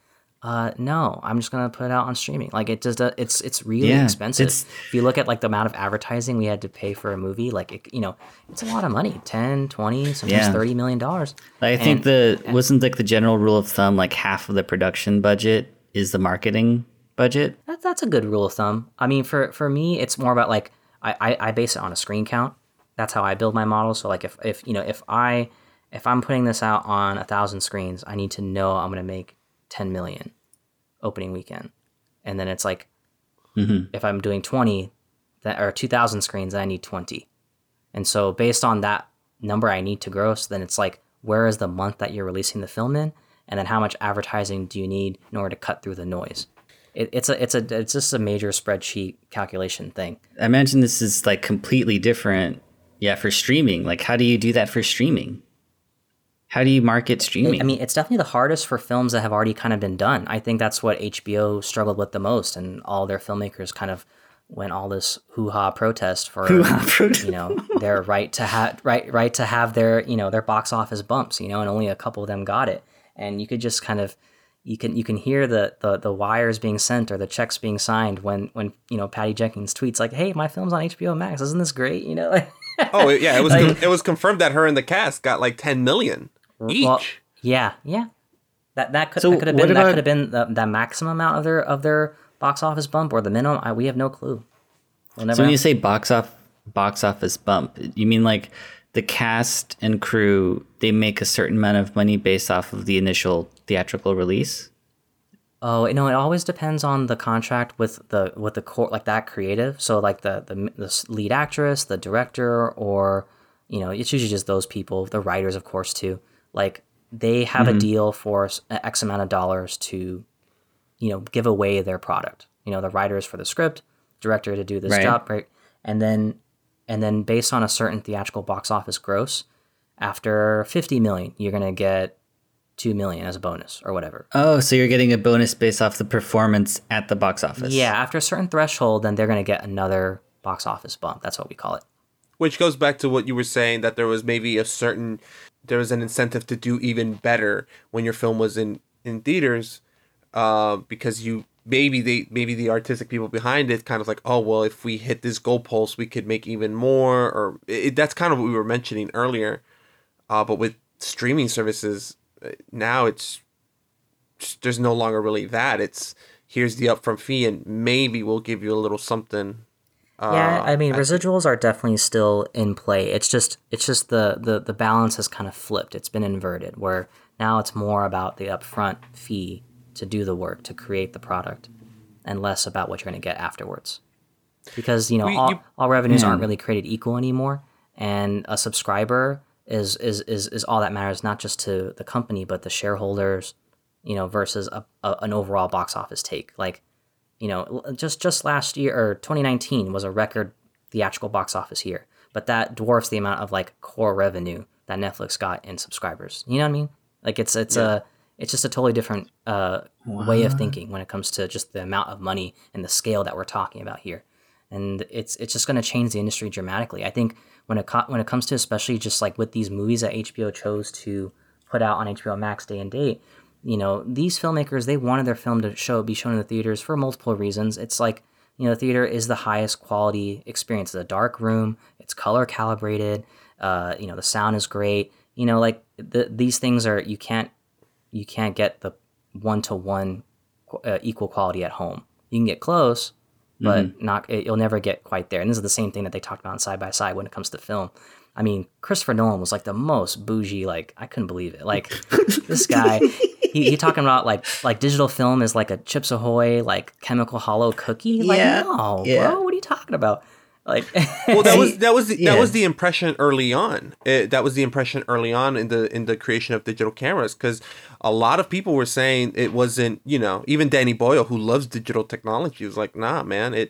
uh, no, I'm just gonna put it out on streaming. Like it just uh, it's it's really Yeah, expensive. it's- if you look at like the amount of advertising we had to pay for a movie, like it, you know, it's a lot of money 10, 20, sometimes Yeah. 30 million dollars. I think And- the wasn't like the general rule of thumb like half of the production budget is the marketing budget. That, that's a good rule of thumb. I mean, for for me, it's more about like I, I, I base it on a screen count. That's how I build my model. So like if, if you know if I if I'm putting this out on a thousand screens, I need to know I'm gonna make ten million opening weekend, and then it's like Mhm. if I'm doing twenty, that or 2,000 screens, then I need 20. And so based on that number I need to gross, then it's like where is the month that you're releasing the film in, and then how much advertising do you need in order to cut through the noise. It, it's a it's a it's just a major spreadsheet calculation thing. I imagine this is like completely different. Yeah, for streaming. Like, how do you do that for streaming? How do you market streaming? I mean, it's definitely the hardest for films that have already kind of been done. I think that's what HBO struggled with the most, and all their filmmakers kind of went all this hoo ha protest for protest. you know their right to have right right to have their you know their box office bumps. You know, and only a couple of them got it, and you could just kind of you can you can hear the, the the wires being sent or the checks being signed when when you know Patty Jenkins tweets like, "Hey, my film's on HBO Max. Isn't this great?" You know. Oh yeah, it was Like- it was confirmed that her and the cast got like ten million each. Well, yeah, yeah. That that could, So that could have what been that could have been the, the maximum amount of their of their box office bump or the minimum. I, we have no clue. We'll never so when know. you say box off box office bump, you mean like the cast and crew they make a certain amount of money based off of the initial theatrical release? Oh you know, It always depends on the contract with the with the court, like that creative. So like the the the lead actress, the director, or you know, it's usually just those people. The writers, of course, too. Like they have a Mhm. deal for X amount of dollars to, you know, give away their product. You know, the writers for the script, director to do this Right. job, right? And then, and then based on a certain theatrical box office gross, after fifty million, you're gonna get two million as a bonus or whatever. Oh, so you're getting a bonus based off the performance at the box office. Yeah, after a certain threshold, then they're going to get another box office bump. That's what we call it. Which goes back to what you were saying that there was maybe a certain there was an incentive to do even better when your film was in in theaters, uh, because you maybe they maybe the artistic people behind it kind of like oh well if we hit this goal goalpost we could make even more or it, that's kind of what we were mentioning earlier, uh, but with streaming services now it's there's no longer really that it's here's the upfront fee and maybe we'll give you a little something. yeah, uh, I mean, residuals are definitely still in play. It's just, it's just the, the the balance has kind of flipped. It's been inverted, where now it's more about the upfront fee to do the work to create the product, and less about what you're going to get afterwards. Because you know, We- all, you- all revenues aren't really created equal anymore, and a subscriber is is is is all that matters, not just to the company but the shareholders, you know, versus a, a an overall box office take. Like, you know, just just last year or 2019 was a record theatrical box office year, but that dwarfs the amount of like core revenue that Netflix got in subscribers. You know what I mean? Like it's it's Yeah. a it's just a totally different uh, way of thinking when it comes to just the amount of money and the scale that we're talking about here. And it's it's just going to change the industry dramatically. I think when it co- when it comes to especially just like with these movies that HBO chose to put out on HBO Max day and date, you know, these filmmakers they wanted their film to show be shown in the theaters for multiple reasons. It's like you know, the theater is the highest quality experience. It's a dark room. It's color calibrated. Uh, you know, the sound is great. You know, like the, these things are you can't you can't get the one to one equal quality at home. You can get close, but mm-hmm. not it, you'll never get quite there. And this is the same thing that they talked about side by side when it comes to film. I mean, Christopher Nolan was like the most bougie. Like I couldn't believe it. Like this guy, he, he talking about like like digital film is like a Chips Ahoy like chemical hollow cookie. Like Yeah, no, yeah. bro, what are you talking about? Like well that was that was the, Yeah. that was the impression early on It- that was the impression early on in the in the creation of digital cameras because a lot of people were saying it wasn't you know even danny boyle who loves digital technology was like nah man it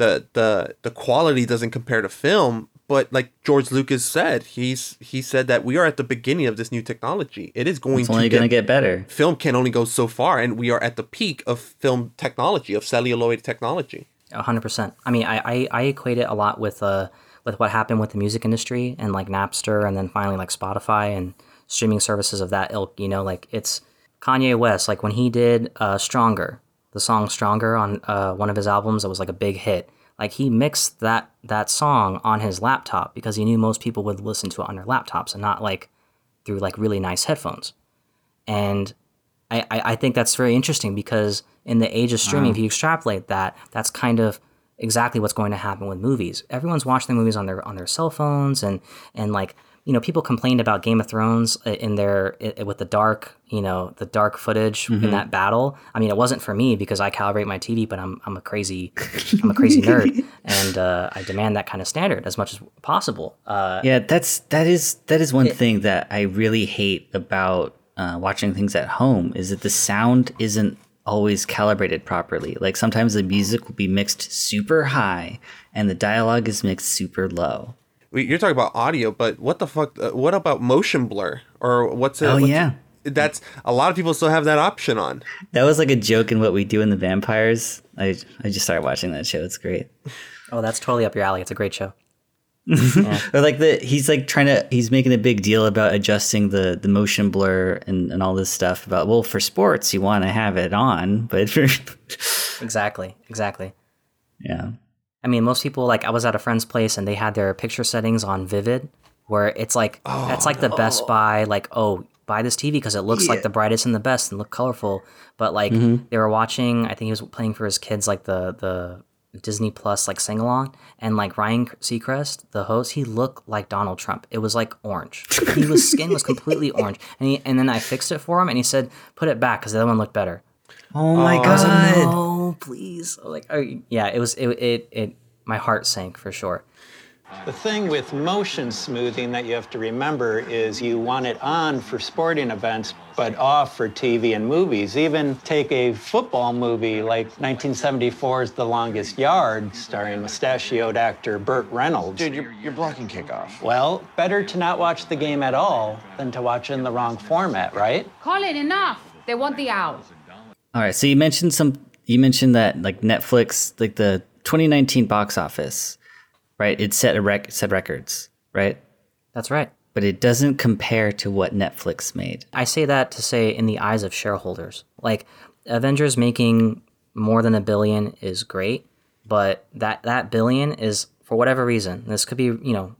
the the the quality doesn't compare to film but like george lucas said he's he said that we are at the beginning of this new technology it is going It's to only going to get better. film can only go so far and we are at the peak of film technology of celluloid technology A hundred percent. I mean, I, I I equate it a lot with uh with what happened with the music industry and like Napster and then finally like Spotify and streaming services of that ilk. You know, like it's Kanye West. Like when he did uh Stronger, the song Stronger on uh one of his albums, it was like a big hit. Like he mixed that that song on his laptop because he knew most people would listen to it on their laptops and not like through like really nice headphones. And I, I, I think that's very interesting because in the age of streaming, Wow. if you extrapolate that, that's kind of exactly what's going to happen with movies. Everyone's watching the movies on their on their cell phones and and like you know, people complained about Game of Thrones in their i with the dark, you know, the dark footage Mhm. in that battle. I mean, it wasn't for me because I calibrate my TV, but I'm I'm a crazy I'm a crazy nerd, and uh, I demand that kind of standard as much as possible. Uh, yeah, that's that is that is one thing that I really hate about uh, watching things at home is that the sound isn't always calibrated properly. Like sometimes the music will be mixed super high and the dialogue is mixed super low. Wait, You're talking about audio, but what the fuck? Uh, what about motion blur or what's it? Oh, what's yeah. it- that's a lot of people still have that option on. That was like a joke in what we do in the vampires. I I just started watching that show. It's great. Oh, that's totally up your alley. It's a great show. Or like the he's like trying to he's making a big deal about adjusting the the motion blur and, and all this stuff about well for sports you want to have it on but for Exactly. Exactly. yeah I mean, most people like I was at a friend's place and they had their picture settings on Vivid, where it's like that's like the Best Buy like oh buy this TV because it looks like the brightest and the best and look colorful. But like Mhm. they were watching, I think he was playing for his kids like the the Disney Plus like sing along, and like Ryan Seacrest, the host, he looked like Donald Trump. It was like orange. he was skin was completely orange, and he and then I fixed it for him, and he said put it back because the other one looked better. oh my I was like, god no, please. Like, oh, yeah, it was it, it it my heart sank for sure. The thing with motion smoothing that you have to remember is you want it on for sporting events, but off for TV and movies. Even take a football movie like 1974's The Longest Yard, starring mustachioed actor Burt Reynolds. Dude, you're, you're blocking kickoff. Well, better to not watch the game at all than to watch in the wrong format, right? Call it enough. They want the out. all right so you mentioned some you mentioned that like Netflix like the 2019 box office right it set a rec set records right That's right. but it doesn't compare to what Netflix made I say that to say in the eyes of shareholders, like Avengers making more than a billion is great, but that that billion is for whatever reason. This could be you know.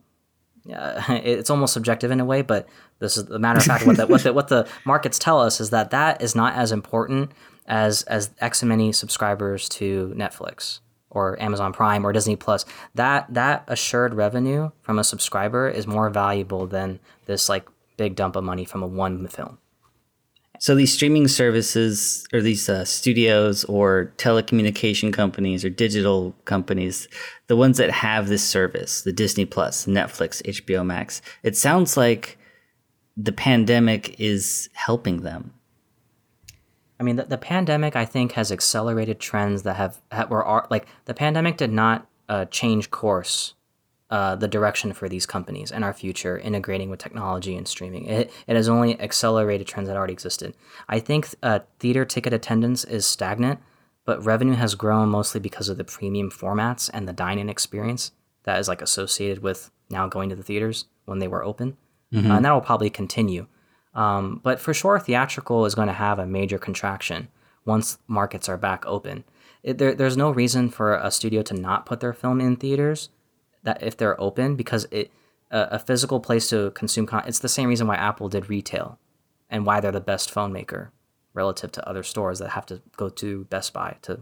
Uh, it's almost subjective in a way, but this is the matter of fact. What the, what the what the markets tell us is that that is not as important as as X many subscribers to Netflix or Amazon Prime or Disney Plus. That that assured revenue from a subscriber is more valuable than this like big dump of money from a one film. So these streaming services or these uh, studios or telecommunication companies or digital companies, the ones that have this service, the Disney Plus, Netflix, HBO Max, it sounds like the pandemic is helping them. I mean, the, the pandemic, I think, has accelerated trends that have that were are, like the pandemic did not uh, change course, uh, the direction for these companies and our future integrating with technology and streaming. It it has only accelerated trends that already existed. I think uh, theater ticket attendance is stagnant, but revenue has grown mostly because of the premium formats and the dine-in experience that is like associated with now going to the theaters when they were open, Mhm. Uh, and that will probably continue. Um, but for sure, theatrical is going to have a major contraction once markets are back open. It, there, there's no reason for a studio to not put their film in theaters that if they're open because it a, a physical place to consume con- it's the same reason why Apple did retail and why they're the best phone maker relative to other stores that have to go to Best Buy to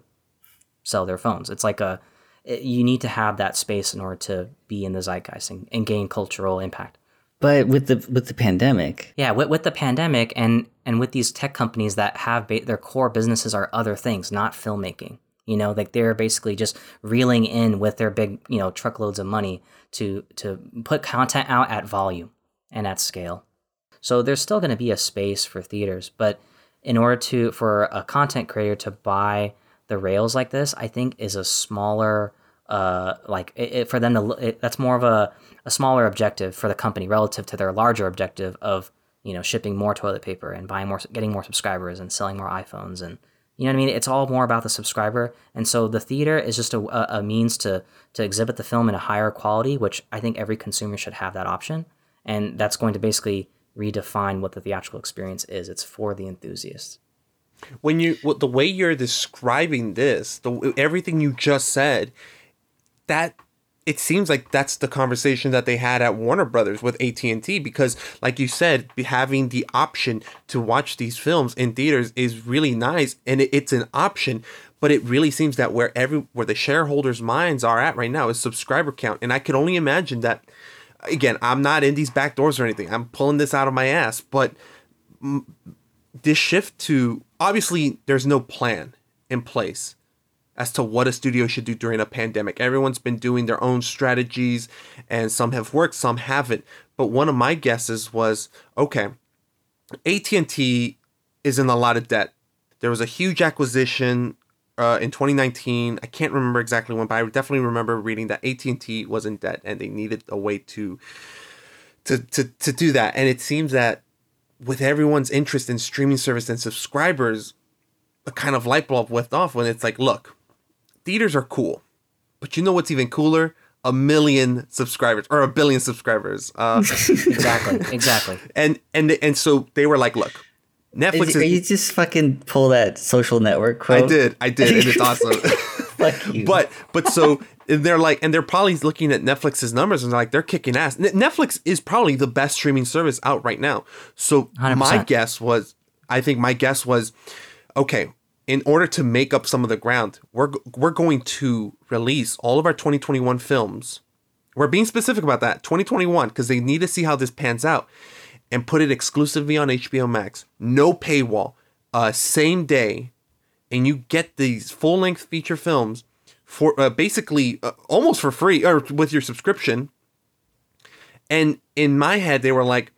sell their phones. It's like a you need to have that space in order to be in the zeitgeist and, and gain cultural impact. But with the with the pandemic, Yeah, with, with the pandemic and and with these tech companies that have ba- their core businesses are other things, not filmmaking. You know, like they're basically just reeling in with their big, you know, truckloads of money to to put content out at volume and at scale. So there's still going to be a space for theaters, but in order to for a content creator to buy the rails like this, I think is a smaller uh like it, it- for them to it, that's more of a a smaller objective for the company relative to their larger objective of you know shipping more toilet paper and buying more getting more subscribers and selling more iPhones and you know what I mean? It's all more about the subscriber. And so the theater is just a, a, means to to exhibit the film in a higher quality which I think every consumer should have that option. And that's going to basically redefine what the theatrical experience is. It's for the enthusiasts when you what the way you're describing this the everything you just said that it seems like that's the conversation that they had at Warner Brothers with AT&T because like you said having the option to watch these films in theaters is really nice and it's an option but it really seems that where every where the shareholders minds are at right now is subscriber count and I could only imagine that again, I'm not in these back doors or anything. I'm pulling this out of my ass, but this shift to obviously there's no plan in place as to what a studio should do during a pandemic. Everyone's been doing their own strategies and some have worked, some haven't. But one of my guesses was, okay, AT&T is in a lot of debt. There was a huge acquisition uh, in 2019. I can't remember exactly when, but I definitely remember reading that AT&T was in debt and they needed a way to to to to do that. And it seems that with everyone's interest in streaming service and subscribers, a kind of light bulb went off when it's like, look, theaters are cool, but you know what's even cooler? A million subscribers or a billion subscribers. Uh, exactly, exactly. And and and so they were like, look, Netflix Is, is. are you just fucking pull that social network quote? I did, I did, and it's awesome. Fuck you. But but so and they're like, and they're probably looking at Netflix's numbers and they're like, they're kicking ass. N- Netflix is probably the best streaming service out right now. So my 100%. guess was, I think my guess was, okay, in order to make up some of the ground, we're we're going to release all of our 2021 films. We're being specific about that 2021 because they need to see how this pans out, and put it exclusively on HBO Max. No paywall. Uh, same day, and you get these full length feature films for uh, basically uh, almost for free or with your subscription. And in my head, they were like,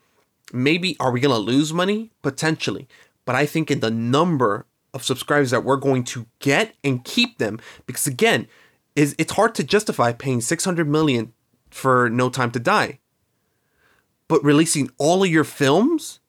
maybe are we to lose money? Potentially. But I think in the number of subscribers that we're going to get and keep them, because again, is it's hard to justify paying 600 million for No Time to Die. But releasing all of your films,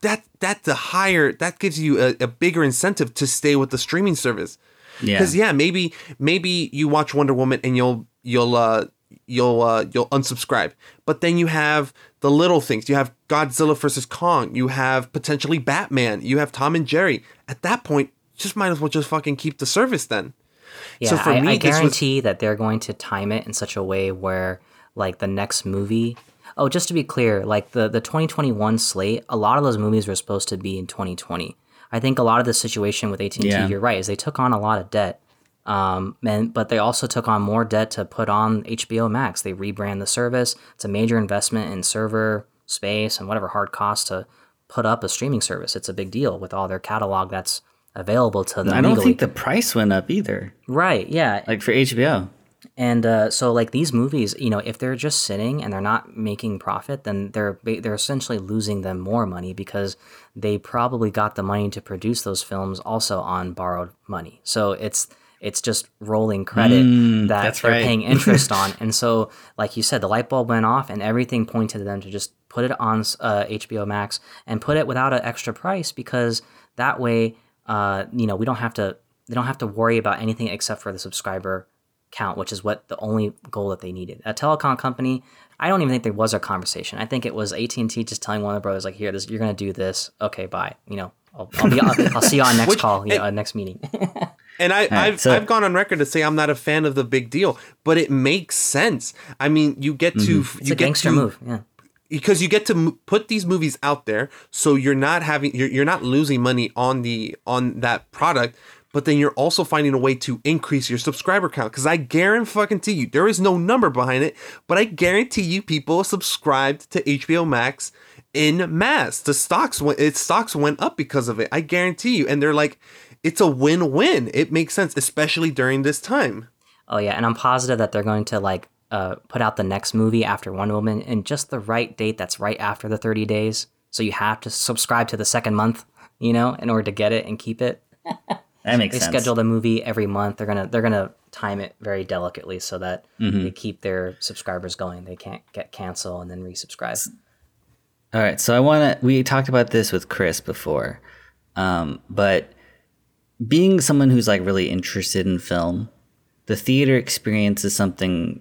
that that's a higher that gives you a, a bigger incentive to stay with the streaming service. Yeah. Because yeah, maybe maybe you watch Wonder Woman and you'll you'll uh you'll uh you'll unsubscribe. But then you have the little things. You have Godzilla versus Kong. You have potentially Batman. You have Tom and Jerry. At that point, just might as well just fucking keep the service then. Yeah, I, I guarantee that they're going to time it in such a way where, like, the next movie. Oh, just to be clear, like the the 2021 slate, a lot of those movies were supposed to be in 2020. I think a lot of the situation with AT&T, Yeah. you're right, is they took on a lot of debt. Um, and, but they also took on more debt to put on HBO Max. They rebrand the service. It's a major investment in server space and whatever hard cost to put up a streaming service. It's a big deal with all their catalog that's available to them. I don't legally. think the price went up either. Right. Yeah. Like for HBO. And uh, so, like these movies, you know, if they're just sitting and they're not making profit, then they're they're essentially losing them more money because they probably got the money to produce those films also on borrowed money. So it's it's just rolling credit Mm, that they're right. paying interest on. And so, like you said, the light bulb went off, and everything pointed to them to just put it on uh, HBO Max and put it without an extra price because that way, uh, you know, we don't have to they don't have to worry about anything except for the subscriber count, which is what the only goal that they needed. A telecom company, I don't even think there was a conversation. I think it was AT and T just telling one of the brothers like, "Here, this you're gonna do this. Okay, bye. You know, I'll, I'll be I'll, I'll see you on next Which- call, yeah, and- uh, next meeting." And I, right, I've, so- I've gone on record to say I'm not a fan of the big deal, but it makes sense. I mean, you get to Mhm. It's you a get gangster to, move, yeah. because you get to m- put these movies out there, so you're not having you're, you're not losing money on the on that product, but then you're also finding a way to increase your subscriber count. Because I guarantee fucking to you, there is no number behind it, but I guarantee you, people subscribed to HBO Max in mass. The stocks went its stocks went up because of it. I guarantee you, and they're like, it's a win-win. It makes sense, especially during this time. Oh yeah, and I'm positive that they're going to like uh, put out the next movie after Wonder Woman in just the right date. That's right after the 30 days. So you have to subscribe to the second month, you know, in order to get it and keep it. That makes they sense. schedule the movie every month. They're gonna they're gonna time it very delicately so that Mhm. they keep their subscribers going. They can't get cancel and then resubscribe. All right, so I want to. We talked about this with Chris before, um, but being someone who's like really interested in film, the theater experience is something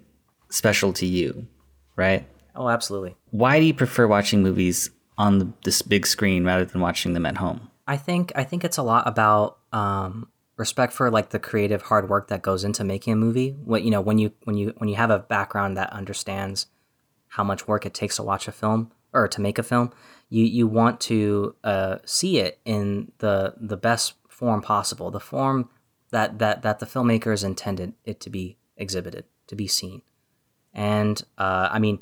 special to you, right? Oh, absolutely. Why do you prefer watching movies on the, this big screen rather than watching them at home? I think I think it's a lot about um, respect for like the creative hard work that goes into making a movie. What you know when you when you when you have a background that understands how much work it takes to watch a film or to make a film, you you want to uh, see it in the the best form possible, the form that that that the filmmakers intended it to be exhibited, to be seen. And uh, I mean,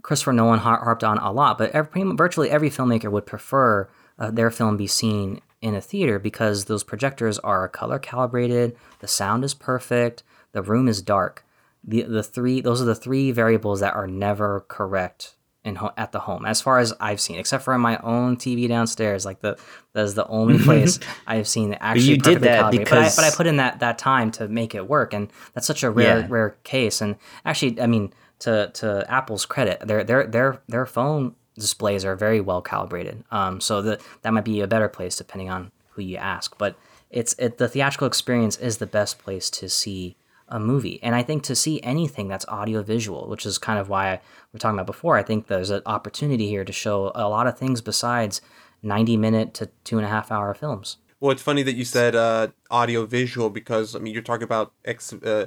Christopher Nolan har- harped on a lot, but every, virtually every filmmaker would prefer uh, their film be seen in a theater because those projectors are color calibrated, the sound is perfect, the room is dark. The the three those are the three variables that are never correct in ho- at the home as far as I've seen, except for my own TV downstairs. Like the that is the only place I've seen that actually you did that calibrated. But I, because- but I put in that that time to make it work, and that's such a rare Yeah. rare case. And actually, I mean, to to Apple's credit, their their their their phone displays are very well calibrated. Um, so that that might be a better place depending on who you ask. But it's it, the theatrical experience is the best place to see a movie, and I think to see anything that's audio visual, which is kind of why we were talking about before. I think there's an opportunity here to show a lot of things besides ninety minute to two and a half hour films. Well, it's funny that you said uh, audio visual because I mean you're talking about ex- uh,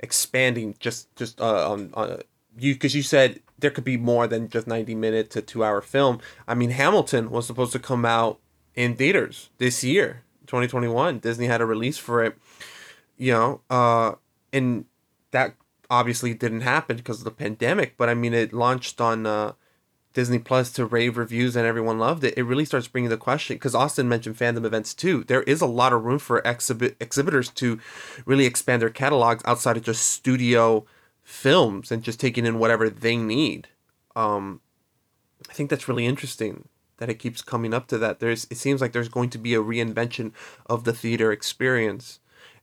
expanding just just uh, on, on you because you said there could be more than just 90 minute to two hour film. I mean Hamilton was supposed to come out in theaters this year, 2021. Disney had a release for it, you know, uh, and that obviously didn't happen because of the pandemic. But I mean, it launched on uh, Disney Plus to rave reviews and everyone loved it. It really starts bringing the question because Austin mentioned fandom events too. There is a lot of room for exhibit exhibitors to really expand their catalogs outside of just studio films and just taking in whatever they need. Um, I think that's really interesting that it keeps coming up to that. There's it seems like there's going to be a reinvention of the theater experience.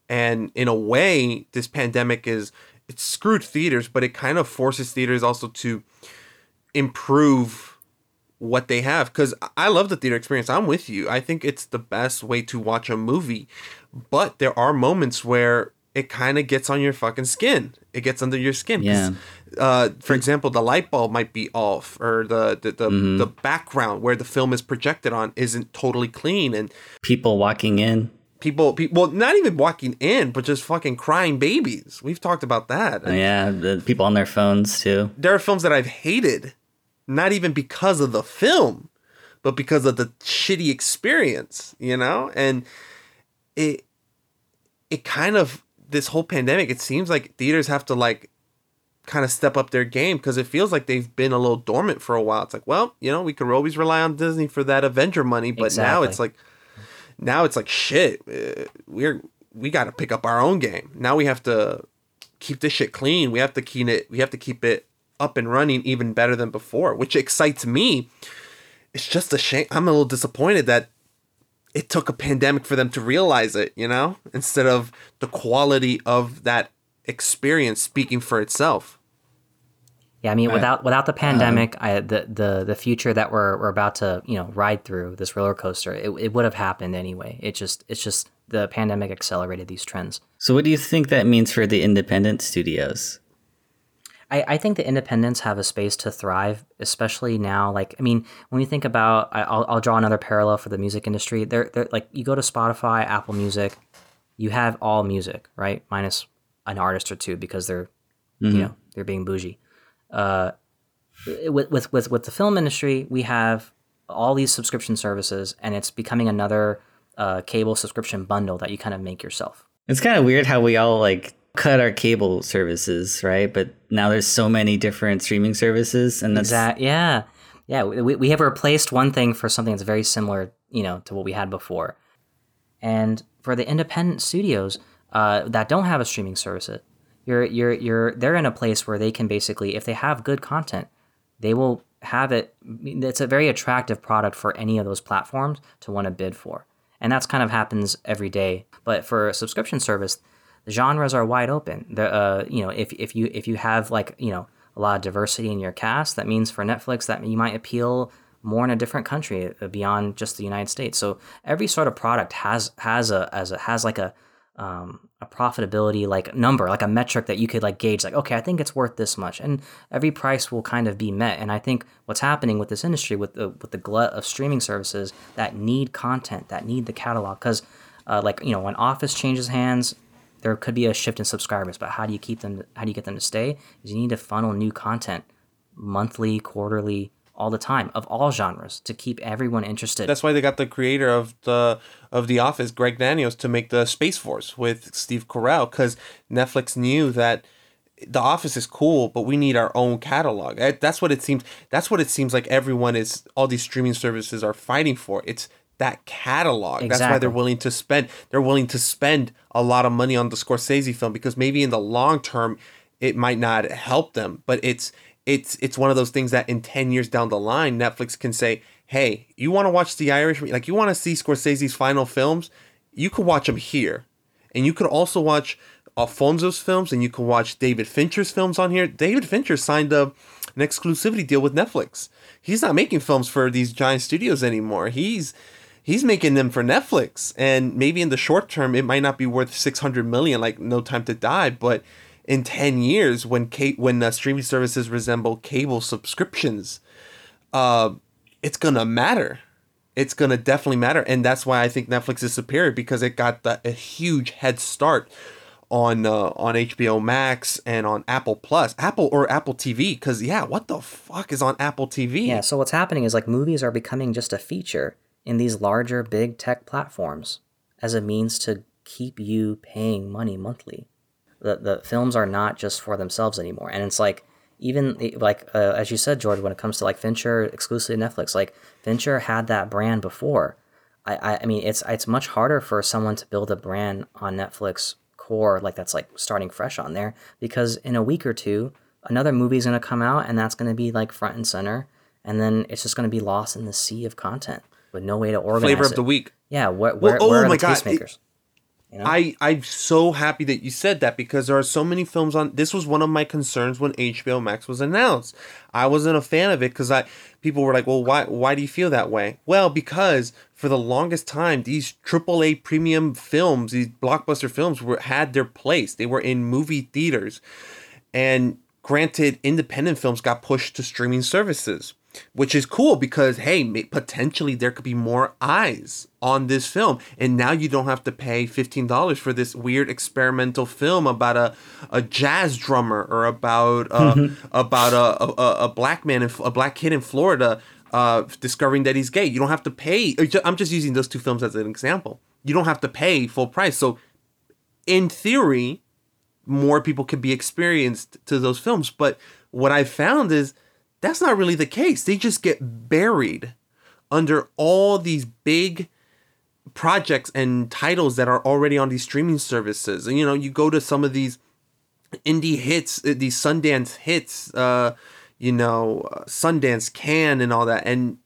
And in a way, this pandemic is it screwed theaters, but it kind of forces theaters also to improve what they have because I love the theater experience. I'm with you. I think it's the best way to watch a movie, but there are moments where it kind of gets on your fucking skin. It gets under your skin. Yeah. Uh, for example, the light bulb might be off, or the the the, Mhm. the background where the film is projected on isn't totally clean, and People walking in. People, people, well, not even walking in, but just fucking crying babies. We've talked about that. Oh, yeah, the people on their phones too. there are films that I've hated, not even because of the film, but because of the shitty experience, you know? And it it kind of this whole pandemic, it seems like theaters have to like kind of step up their game because it feels like they've been a little dormant for a while. It's like, well, you know, we could always rely on Disney for that Avenger money, but now it's like now it's like shit. uh, We're we got to pick up our own game. Now we have to keep this shit clean. We have to keep it. We have to keep it up and running even better than before, which excites me. It's just a shame. I'm a little disappointed that it took a pandemic for them to realize it. You know, instead of the quality of that experience speaking for itself. Yeah, I mean, Right. without without the pandemic, I, the the the future that we're we're about to you know ride through this roller coaster, it, it would have happened anyway. It just it's just the pandemic accelerated these trends. So, what do you think that means for the independent studios? I, I think the independents have a space to thrive, especially now. Like, I mean, when you think about, I, I'll, I'll draw another parallel for the music industry. They're, they're like, you go to Spotify, Apple Music, you have all music, right? Minus an artist or two because they're, Mhm. you know, they're being bougie. Uh, with, with, with, with the film industry, we have all these subscription services, and it's becoming another uh, cable subscription bundle that you kind of make yourself. It's kind of weird how we all like cut our cable services, right? But now there's so many different streaming services, and that's Exact, yeah, yeah. We, we have replaced one thing for something that's very similar, you know, to what we had before. And for the independent studios uh, that don't have a streaming service, you're you're you're they're in a place where they can basically, if they have good content, they will have it. It's a very attractive product for any of those platforms to want to bid for, and that's kind of happens every day. But for a subscription service, the genres are wide open. The uh, you know, if if you if you have like you know a lot of diversity in your cast, that means for Netflix that you might appeal more in a different country uh, beyond just the United States. So every sort of product has has a as a has like a um, a profitability like number, like a metric that you could like gauge, like okay, I think it's worth this much, and every price will kind of be met. And I think what's happening with this industry, with the with the glut of streaming services that need content, that need the catalog, because uh, like you know when Office changes hands, there could be a shift in subscribers, but how do you keep them? How do you get them to stay? Is you need to funnel new content monthly, quarterly, all the time of all genres to keep everyone interested. That's why they got the creator of the of the Office, Greg Daniels, to make the Space Force with Steve Carell, because Netflix knew that The Office is cool, but we need our own catalog. That's what it seems. That's what it seems like. Everyone is all these streaming services are fighting for. It's that catalog. That's why they're willing to spend. They're willing to spend a lot of money on the Scorsese film because maybe in the long term, it might not help them. But it's it's it's one of those things that in ten years down the line, Netflix can say, "Hey, you want to watch The Irishman? Like you want to see Scorsese's final films? You could watch them here." and you could also watch Alfonso's films, and you can watch David Fincher's films on here. David Fincher signed a, an exclusivity deal with Netflix. He's not making films for these giant studios anymore. He's he's making them for Netflix, and maybe in the short term, it might not be worth six hundred million, like No Time to Die, but in ten years, when ca- when uh, streaming services resemble cable subscriptions, uh, it's gonna matter it's gonna definitely matter, and that's why I think Netflix is superior because it got the, a huge head start on uh, on HBO Max and on Apple Plus, Apple or Apple TV. Because yeah, what the fuck is on Apple TV? Yeah, so what's happening is like movies are becoming just a feature in these larger big tech platforms as a means to keep you paying money monthly. The the films are not just for themselves anymore, and it's like even like uh, as you said, George, when it comes to like Fincher exclusively Netflix, like Fincher had that brand before. I, I I mean it's it's much harder for someone to build a brand on Netflix core like that's like starting fresh on there because in a week or two another movie's going to come out and that's going to be like front and center and then it's just going to be lost in the sea of content with no way to organize Flavor of it. the week. Yeah, where Well, where, oh where are my the God, tastemakers? You know? I I'm so happy that you said that because there are so many films on. This was one of my concerns when HBO Max was announced. I wasn't a fan of it because I people were like, "Well, why why do you feel that way?" Well, because for the longest time, these AAA premium films, these blockbuster films, were had their place. They were in movie theaters, and granted, independent films got pushed to streaming services, which is cool because hey, may, potentially there could be more eyes on this film, and now you don't have to pay fifteen dollars for this weird experimental film about a a jazz drummer or about uh, about a, a a black man in, a black kid in Florida. Uh, discovering that he's gay, you don't have to pay. I'm just using those two films as an example. You don't have to pay full price. So, in theory, more people could be experienced to those films. But what I found is that's not really the case. They just get buried under all these big projects and titles that are already on these streaming services. And you know, you go to some of these indie hits, uh, these Sundance hits, uh, you know, uh, Sundance Cannes and all that, and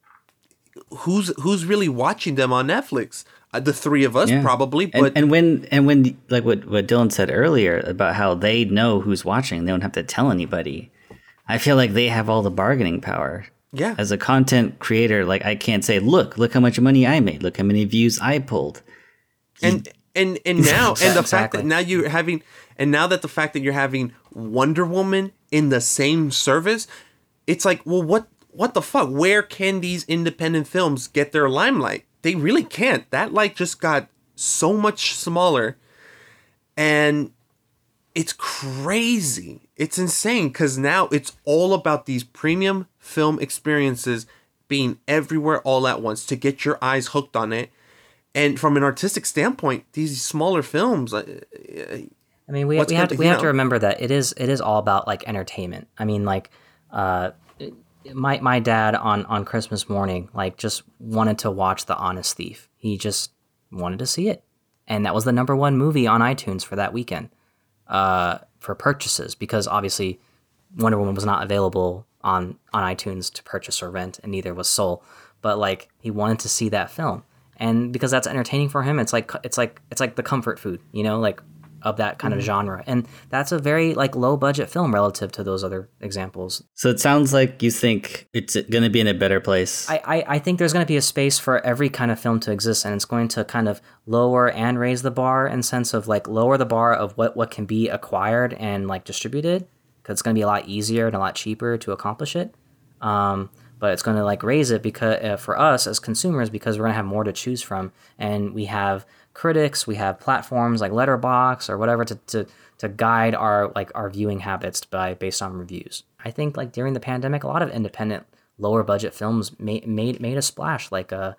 who's who's really watching them on Netflix? Uh, the three of us Yeah. probably, but and, and when and when like what what Dylan said earlier about how they know who's watching, they don't have to tell anybody. I feel like they have all the bargaining power. Yeah. As a content creator, like I can't say, look, look how much money I made, look how many views I pulled. and and and now and the fact that now you're having and now that the fact that you're having Wonder Woman in the same service, it's like, well, what what the fuck? Where can these independent films get their limelight? They really can't. That light just got so much smaller, and it's crazy. It's insane because now it's all about these premium film experiences being everywhere all at once to get your eyes hooked on it. And from an artistic standpoint, these smaller films, uh, I mean, we, we have to, we have to remember that it is it is all about like entertainment. I mean, like uh, my my dad on on Christmas morning like just wanted to watch The Honest Thief. He just wanted to see it, and that was the number one movie on iTunes for that weekend uh, for purchases because obviously Wonder Woman was not available on on iTunes to purchase or rent, and neither was Soul. But like he wanted to see that film, and because that's entertaining for him, it's like it's like it's like the comfort food, you know, like of that kind of Mhm. genre, and that's a very like low budget film relative to those other examples. So it sounds like you think it's going to be in a better place. I, I, I think there's going to be a space for every kind of film to exist, and it's going to kind of lower and raise the bar in sense of like lower the bar of what, what can be acquired and like distributed because it's going to be a lot easier and a lot cheaper to accomplish it. Um, but it's going to like raise it because uh, for us as consumers because we're going to have more to choose from, and we have critics, we have platforms like Letterboxd or whatever to, to to guide our like our viewing habits by based on reviews. I think like during the pandemic, a lot of independent lower budget films made made made a splash, like uh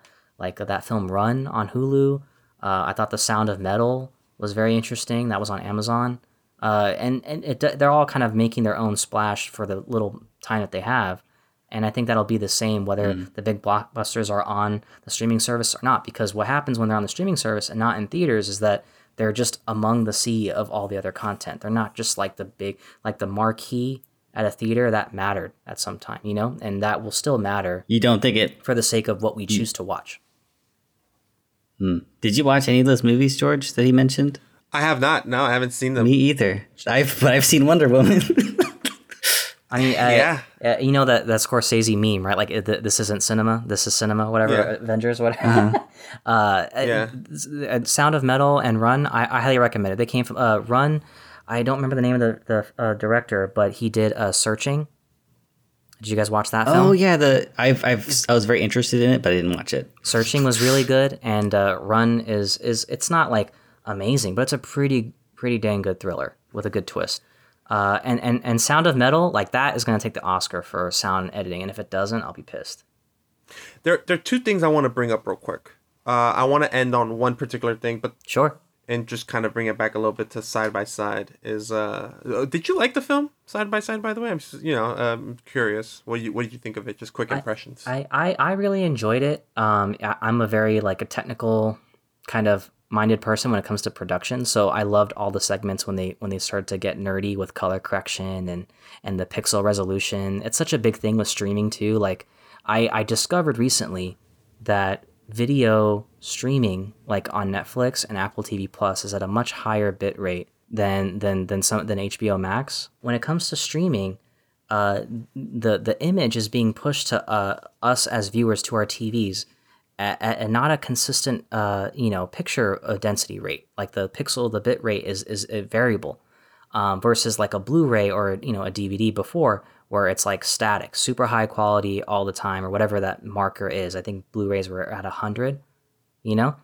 like that film Run on Hulu. Uh, I thought The Sound of Metal was very interesting. That was on Amazon. uh, and and it, they're all kind of making their own splash for the little time that they have. And I think that'll be the same whether Mm. the big blockbusters are on the streaming service or not. Because what happens when they're on the streaming service and not in theaters is that they're just among the sea of all the other content. They're not just like the big, like the marquee at a theater that mattered at some time, you know, and that will still matter. You don't think it for the sake of what we choose to watch. Hmm. Did you watch any of those movies, George, that he mentioned? I have not. No, I haven't seen them. Me either. I've but I've seen Wonder Woman. I mean, uh, Yeah. uh, you know that that Scorsese meme, right? Like, th- this isn't cinema. This is cinema. Whatever. Yeah. Avengers. Whatever. Uh-huh. uh, Yeah. uh, Sound of Metal and Run. I, I highly recommend it. They came from uh, Run. I don't remember the name of the the uh, director, but he did uh, Searching. Did you guys watch that film? oh yeah, the I've I've I was very interested in it, but I didn't watch it. Searching was really good, and uh, Run is is it's not like amazing, but it's a pretty pretty dang good thriller with a good twist. Uh, and and and Sound of Metal like that is going to take the Oscar for sound editing, and if it doesn't, I'll be pissed. There, there are two things I want to bring up real quick. Uh, I want to end on one particular thing, but sure, and just kind of bring it back a little bit to side by side. Is uh, uh, did you like the film side by side? By the way, I'm just, you know um, curious. What do you what did you think of it? Just quick impressions. I, I, I really enjoyed it. Um, I, I'm a very like a technical kind of minded person when it comes to production, so I loved all the segments when they when they started to get nerdy with color correction and and the pixel resolution. It's such a big thing with streaming too. Like I I discovered recently that video streaming like on Netflix and Apple TV Plus is at a much higher bit rate than than than some than HBO Max. When it comes to streaming, uh, the the image is being pushed to uh, us as viewers to our TVs at, at not a consistent uh, you know picture uh, density rate. Like the pixel, the bit rate is is a variable um, versus like a Blu-ray or you know a DVD before where it's like static, super high quality all the time or whatever that marker is. I think Blu-rays were at hundred, you know,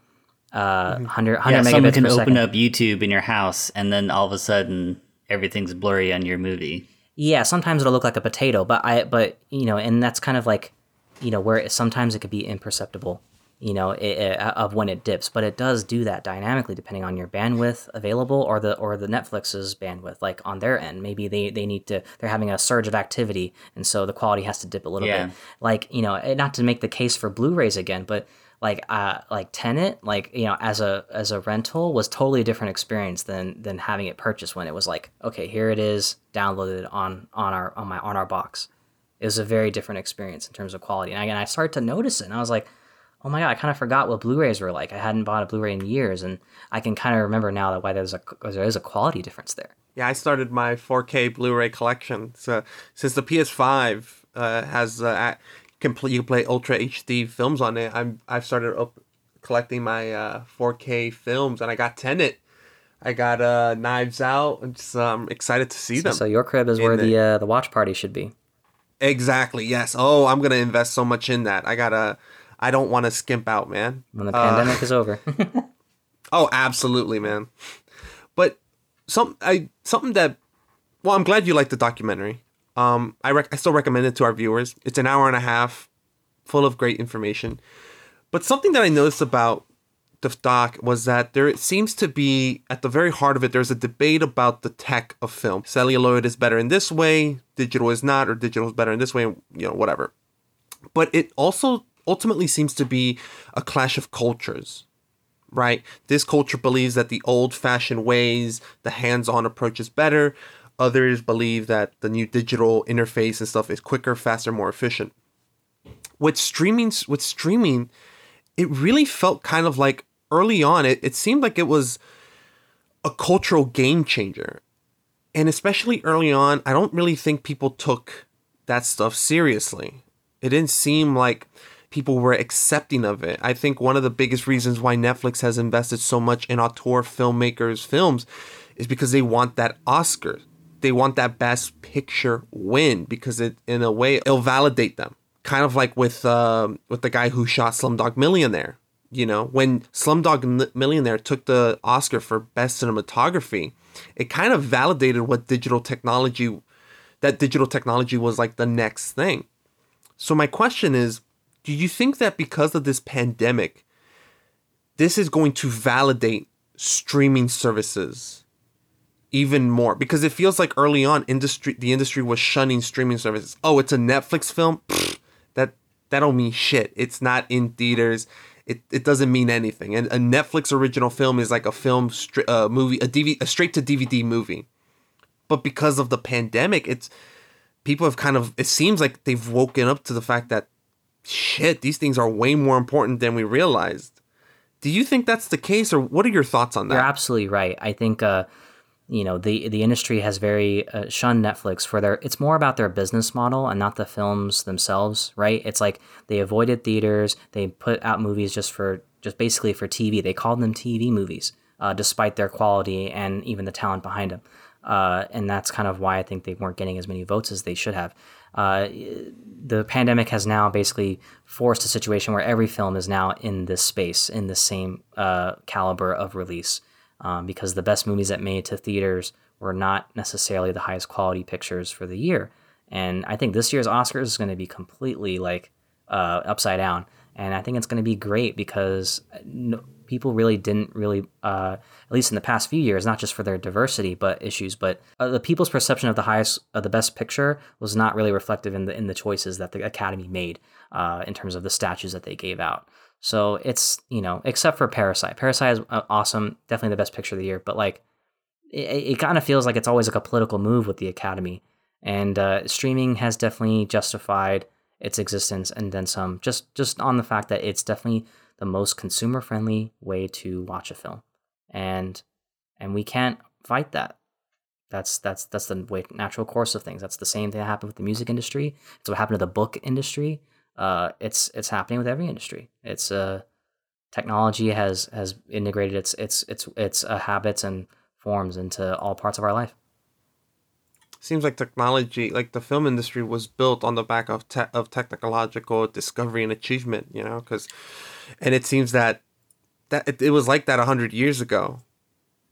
uh, 100, 100 yeah, someone can per open second. up YouTube in your house, and then all of a sudden everything's blurry on your movie. Yeah, sometimes it'll look like a potato, but I but you know, and that's kind of like, you know, where it, sometimes it could be imperceptible, you know, it, it, of when it dips, but it does do that dynamically depending on your bandwidth available or the or the Netflix's bandwidth, like on their end. Maybe they they need to they're having a surge of activity, and so the quality has to dip a little Yeah. bit. Like you know, not to make the case for Blu-rays again, but like uh like Tenet, like you know, as a as a rental was totally a different experience than than having it purchased when it was like, okay, here it is, downloaded on on our on my on our box. It was a very different experience in terms of quality. And again, I started to notice it, and I was like, oh my god, I kind of forgot what Blu-rays were like. I hadn't bought a Blu-ray in years, and I can kind of remember now that why there's a there is a quality difference there. Yeah, I started my 4K Blu-ray collection. So since the PS5 uh, has uh, a- complete, you can play Ultra HD films on it. I'm I've started up collecting my uh, 4K films, and I got Tenet. I got uh, Knives Out. I'm just um, excited to see So, them. so your crib is where the- the uh, the watch party should be. Exactly. Yes. Oh, I'm gonna invest so much in that. I gotta. I don't want to skimp out, man. When the Uh, pandemic is over. Oh, absolutely, man. But some I something that well, I'm glad you liked the documentary. Um, I rec- I still recommend it to our viewers. It's an hour and a half, full of great information. But something that I noticed about the doc was that there seems to be at the very heart of it. There's a debate about the tech of film. Celluloid is better in this way, digital is not, or digital is better in this way. You know, whatever. But it also ultimately seems to be a clash of cultures right? This culture believes that the old fashioned ways, the hands on approach is better. Others believe that the new digital interface and stuff is quicker, faster, more efficient. With streaming, with streaming, it really felt kind of like early on, it, it seemed like it was a cultural game changer. And especially early on, I don't really think people took that stuff seriously. It didn't seem like people were accepting of it. I think one of the biggest reasons why Netflix has invested so much in auteur filmmakers' films is because they want that Oscar. They want that best picture win because it, in a way, it'll validate them. Kind of like with um, with the guy who shot Slumdog Millionaire. You know, when Slumdog Millionaire took the Oscar for best cinematography, it kind of validated what digital technology, that digital technology was like the next thing. So my question is, do you think that because of this pandemic, this is going to validate streaming services even more because it feels like early on industry the industry was shunning streaming services. Oh, it's a Netflix film. Pfft, that that don't mean shit. It's not in theaters. It, it doesn't mean anything. And a Netflix original film is like a film stri- uh, movie, a DVD, a straight to DVD movie. But because of the pandemic, it's people have kind of it seems like they've woken up to the fact that shit, these things are way more important than we realized. Do you think that's the case, or what are your thoughts on that? You're absolutely right. I think uh, you know the the industry has very uh, shunned Netflix for their. It's more about their business model and not the films themselves, right? It's like they avoided theaters. They put out movies just for just basically for TV. They called them TV movies, uh, despite their quality and even the talent behind them. Uh, and that's kind of why I think they weren't getting as many votes as they should have. Uh, the pandemic has now basically forced a situation where every film is now in this space, in the same uh, caliber of release, um, because the best movies that made to theaters were not necessarily the highest quality pictures for the year. And I think this year's Oscars is going to be completely like uh, upside down. And I think it's going to be great because no, people really didn't really, uh, at least in the past few years, not just for their diversity but issues, but uh, the people's perception of the highest, of the best picture was not really reflective in the in the choices that the Academy made uh, in terms of the statues that they gave out. So it's you know, except for Parasite. Parasite is uh, awesome, definitely the best picture of the year. But like, it, it kind of feels like it's always like a political move with the Academy, and uh, streaming has definitely justified its existence and then some. Just just on the fact that it's definitely the most consumer friendly way to watch a film, and and we can't fight that. That's that's that's the way natural course of things. That's the same thing that happened with the music industry. It's what happened to the book industry. Uh, it's it's happening with every industry. It's uh, technology has has integrated its its its its uh, habits and forms into all parts of our life. Seems like technology, like the film industry, was built on the back of te- of technological discovery and achievement. You know, because, and it seems that that it, it was like that a hundred years ago,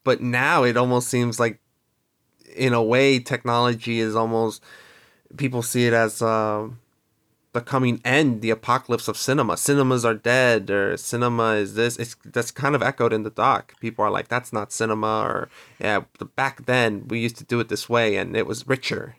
but now it almost seems like, in a way, technology is almost people see it as. Uh, the coming end, the apocalypse of cinema. Cinemas are dead, or cinema is this. It's that's kind of echoed in the doc. People are like, "That's not cinema," or "Yeah, back then we used to do it this way, and it was richer."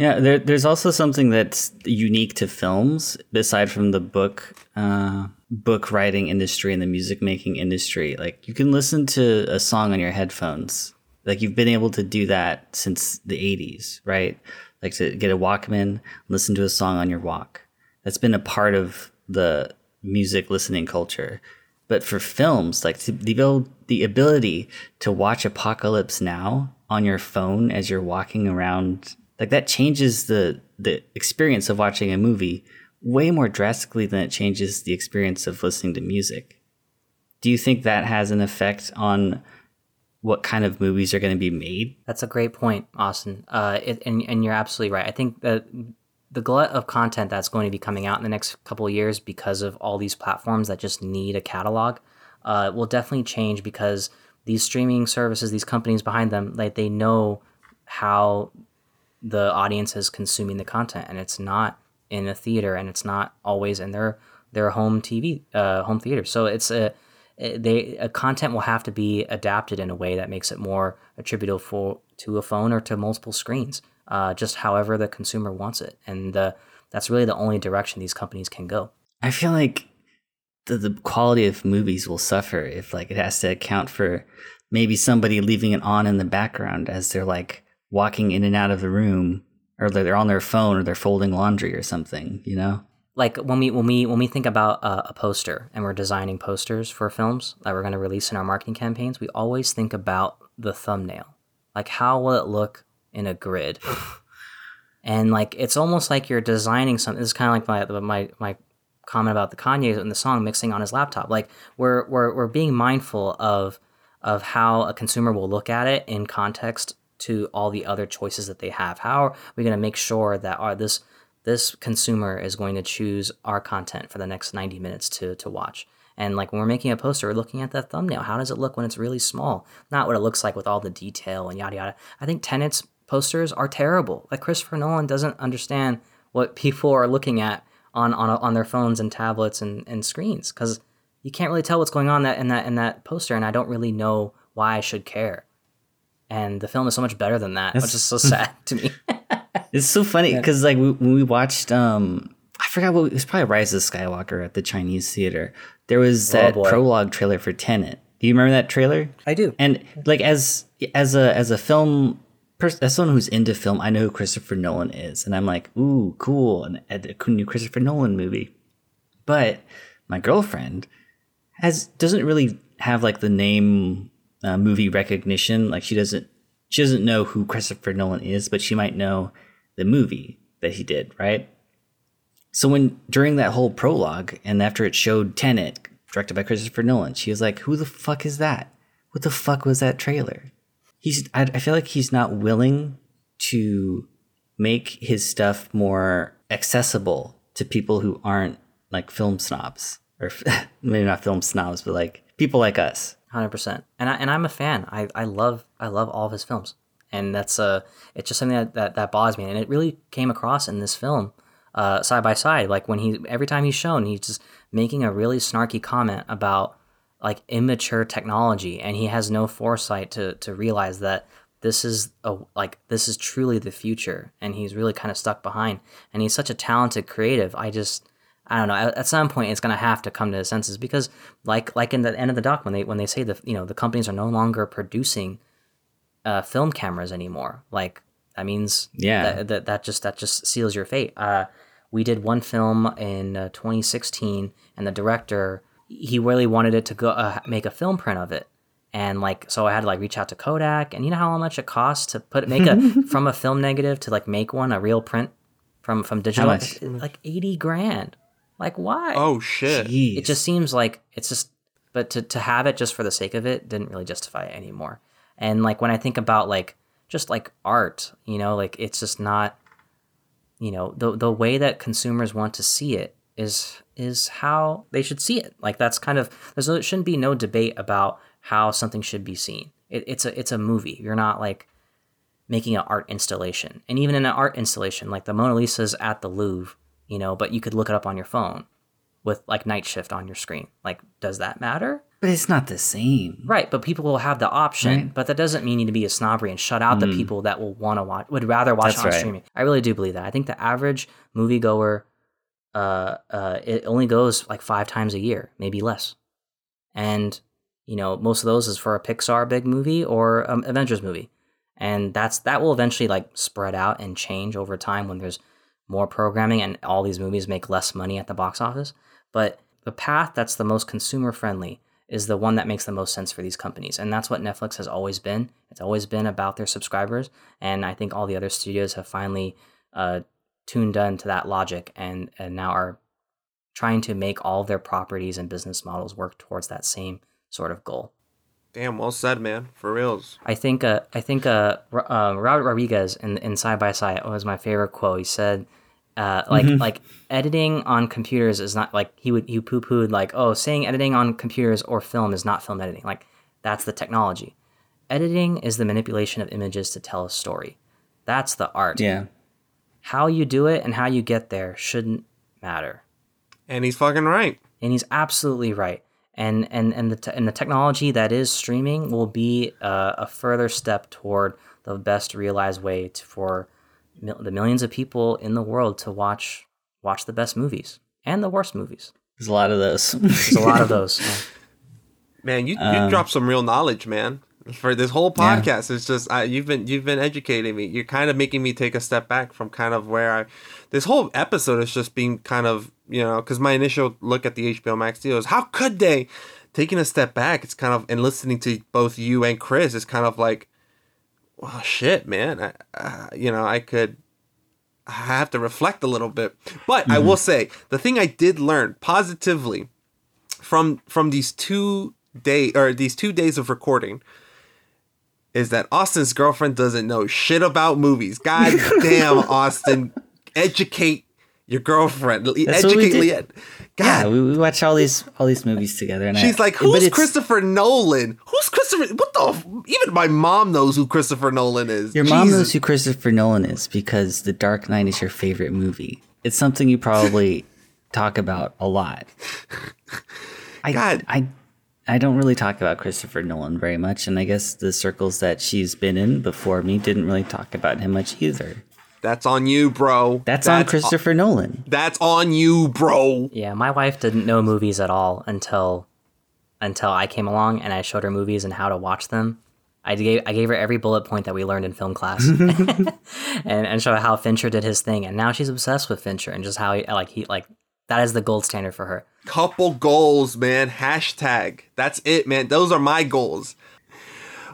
Yeah, there, there's also something that's unique to films, aside from the book uh, book writing industry and the music making industry. Like you can listen to a song on your headphones. Like you've been able to do that since the '80s, right? like to get a Walkman, listen to a song on your walk. That's been a part of the music listening culture. But for films, like the the ability to watch Apocalypse Now on your phone as you're walking around, like that changes the the experience of watching a movie way more drastically than it changes the experience of listening to music. Do you think that has an effect on what kind of movies are going to be made. That's a great point, Austin. Uh, it, and and you're absolutely right. I think that the glut of content that's going to be coming out in the next couple of years because of all these platforms that just need a catalog uh, will definitely change because these streaming services, these companies behind them, like they know how the audience is consuming the content, and it's not in a theater, and it's not always in their their home TV, uh, home theater. So it's a they uh, content will have to be adapted in a way that makes it more attributable for, to a phone or to multiple screens, uh, just however the consumer wants it, and uh, that's really the only direction these companies can go. I feel like the, the quality of movies will suffer if like it has to account for maybe somebody leaving it on in the background as they're like walking in and out of the room or they're on their phone or they're folding laundry or something, you know? like when we when we when we think about uh, a poster and we're designing posters for films that we're going to release in our marketing campaigns, we always think about the thumbnail. Like how will it look in a grid? and like it's almost like you're designing something. This is kind of like my my my comment about the Kanye in the song mixing on his laptop. Like we're we're we're being mindful of of how a consumer will look at it in context to all the other choices that they have. How are we going to make sure that our this this consumer is going to choose our content for the next 90 minutes to, to watch. And like when we're making a poster, we're looking at that thumbnail. How does it look when it's really small? Not what it looks like with all the detail and yada yada. I think Tenet's posters are terrible. Like Christopher Nolan doesn't understand what people are looking at on on, on their phones and tablets and, and screens because you can't really tell what's going on that in that in that poster, and I don't really know why I should care. And the film is so much better than that, which That's- is so sad to me. It's so funny because like we, when we watched, um, I forgot what it was probably Rise of Skywalker at the Chinese theater. There was Oh, that boy. prologue trailer for Tenet. Do you remember that trailer? I do. And like as as a as a film person, as someone who's into film, I know who Christopher Nolan is, and I'm like, ooh, cool, and a new Christopher Nolan movie. But my girlfriend has doesn't really have like the name uh, movie recognition. Like she doesn't she doesn't know who Christopher Nolan is, but she might know the movie that he did, right? So when during that whole prologue and after it showed Tenet, directed by Christopher Nolan, she was like, "Who the fuck is that? What the fuck was that trailer?" He's I, I feel like he's not willing to make his stuff more accessible to people who aren't like film snobs or maybe not film snobs, but like people like us. Hundred percent, and I and I'm a fan. I, I love I love all of his films, and that's uh it's just something that, that that bothers me, and it really came across in this film, uh, side by side. Like when he every time he's shown, he's just making a really snarky comment about like immature technology, and he has no foresight to to realize that this is a like this is truly the future, and he's really kind of stuck behind. And he's such a talented creative. I just I don't know. At, at some point, it's gonna have to come to senses because, like, like in the end of the doc, when they when they say the you know the companies are no longer producing uh, film cameras anymore, like that means Yeah. that, that that just that just seals your fate. Uh, we did one film in uh, 2016, and the director he really wanted it to go uh, make a film print of it, and like so I had to like reach out to Kodak, and you know how much it costs to put make a from a film negative to like make one a real print from from digital, much? like 80 grand. Like why? Oh shit! It just seems like it's just, but to, to have it just for the sake of it didn't really justify it anymore. And like when I think about like just like art, you know, like it's just not, you know, the the way that consumers want to see it is is how they should see it. Like that's kind of there's no, shouldn't be no debate about how something should be seen. It, it's a it's a movie. You're not like making an art installation. And even in an art installation, like the Mona Lisa's at the Louvre, you know, but you could look it up on your phone with like night shift on your screen. Like, does that matter? But it's not the same. Right, but people will have the option, Right. but that doesn't mean you need to be a snobbery and shut out the Mm. people that will want to watch, would rather watch That's on right. streaming. I really do believe that. I think the average moviegoer, uh, uh, it only goes like five times a year, maybe less. And, you know, most of those is for a Pixar big movie or um, Avengers movie. And that's that will eventually like spread out and change over time when there's more programming and all these movies make less money at the box office. But the path that's the most consumer friendly is the one that makes the most sense for these companies. And that's what Netflix has always been. It's always been about their subscribers. And I think all the other studios have finally uh, tuned in to that logic and, and now are trying to make all their properties and business models work towards that same sort of goal. Damn, well said, man. For reals. I think uh, I think uh, uh, Robert Rodriguez in in Side by Side was my favorite quote. He said, uh, like Mhm. like editing on computers is not like he would he poo pooed like oh saying editing on computers or film is not film editing like that's the technology. Editing is the manipulation of images to tell a story. That's the art. Yeah. How you do it and how you get there shouldn't matter. And he's fucking right. And he's absolutely right. And and and the te- and the technology that is streaming will be uh, a further step toward the best realized way to, for mil- the millions of people in the world to watch watch the best movies and the worst movies. There's a lot of those. There's a lot of those. yeah. Man, you, you Um, dropped some real knowledge, man. For this whole Yeah. podcast, it's just I, you've been you've been educating me. You're kind of making me take a step back from kind of where I. This whole episode is just being kind of you know because my initial look at the HBO Max deal is how could they, taking a step back. It's kind of and listening to both you and Chris is kind of like, well, shit, man. I, uh, you know, I could I have to reflect a little bit. But I will say the thing I did learn positively from from these two day or these two days of recording is that Austin's girlfriend doesn't know shit about movies. God damn, Austin, educate your girlfriend. That's educate. Leanne. Yeah, God, we, we watch all these all these movies together, and she's I, like, who's Christopher Nolan? Who's Christopher? What the? f- Even my mom knows who Christopher Nolan is. Your mom knows who Christopher Nolan is because The Dark Knight is your favorite movie. It's something you probably talk about a lot. I, God. I, I don't really talk about Christopher Nolan very much, and I guess the circles that she's been in before me didn't really talk about him much either. That's on you, bro. That's, on Christopher Nolan. That's on you, bro. Yeah, my wife didn't know movies at all until until I came along and I showed her movies and how to watch them. I gave I gave her every bullet point that we learned in film class, and and show her how Fincher did his thing. And now she's obsessed with Fincher and just how he like he like that is the gold standard for her. Couple goals, man. Hashtag. That's it, man. Those are my goals.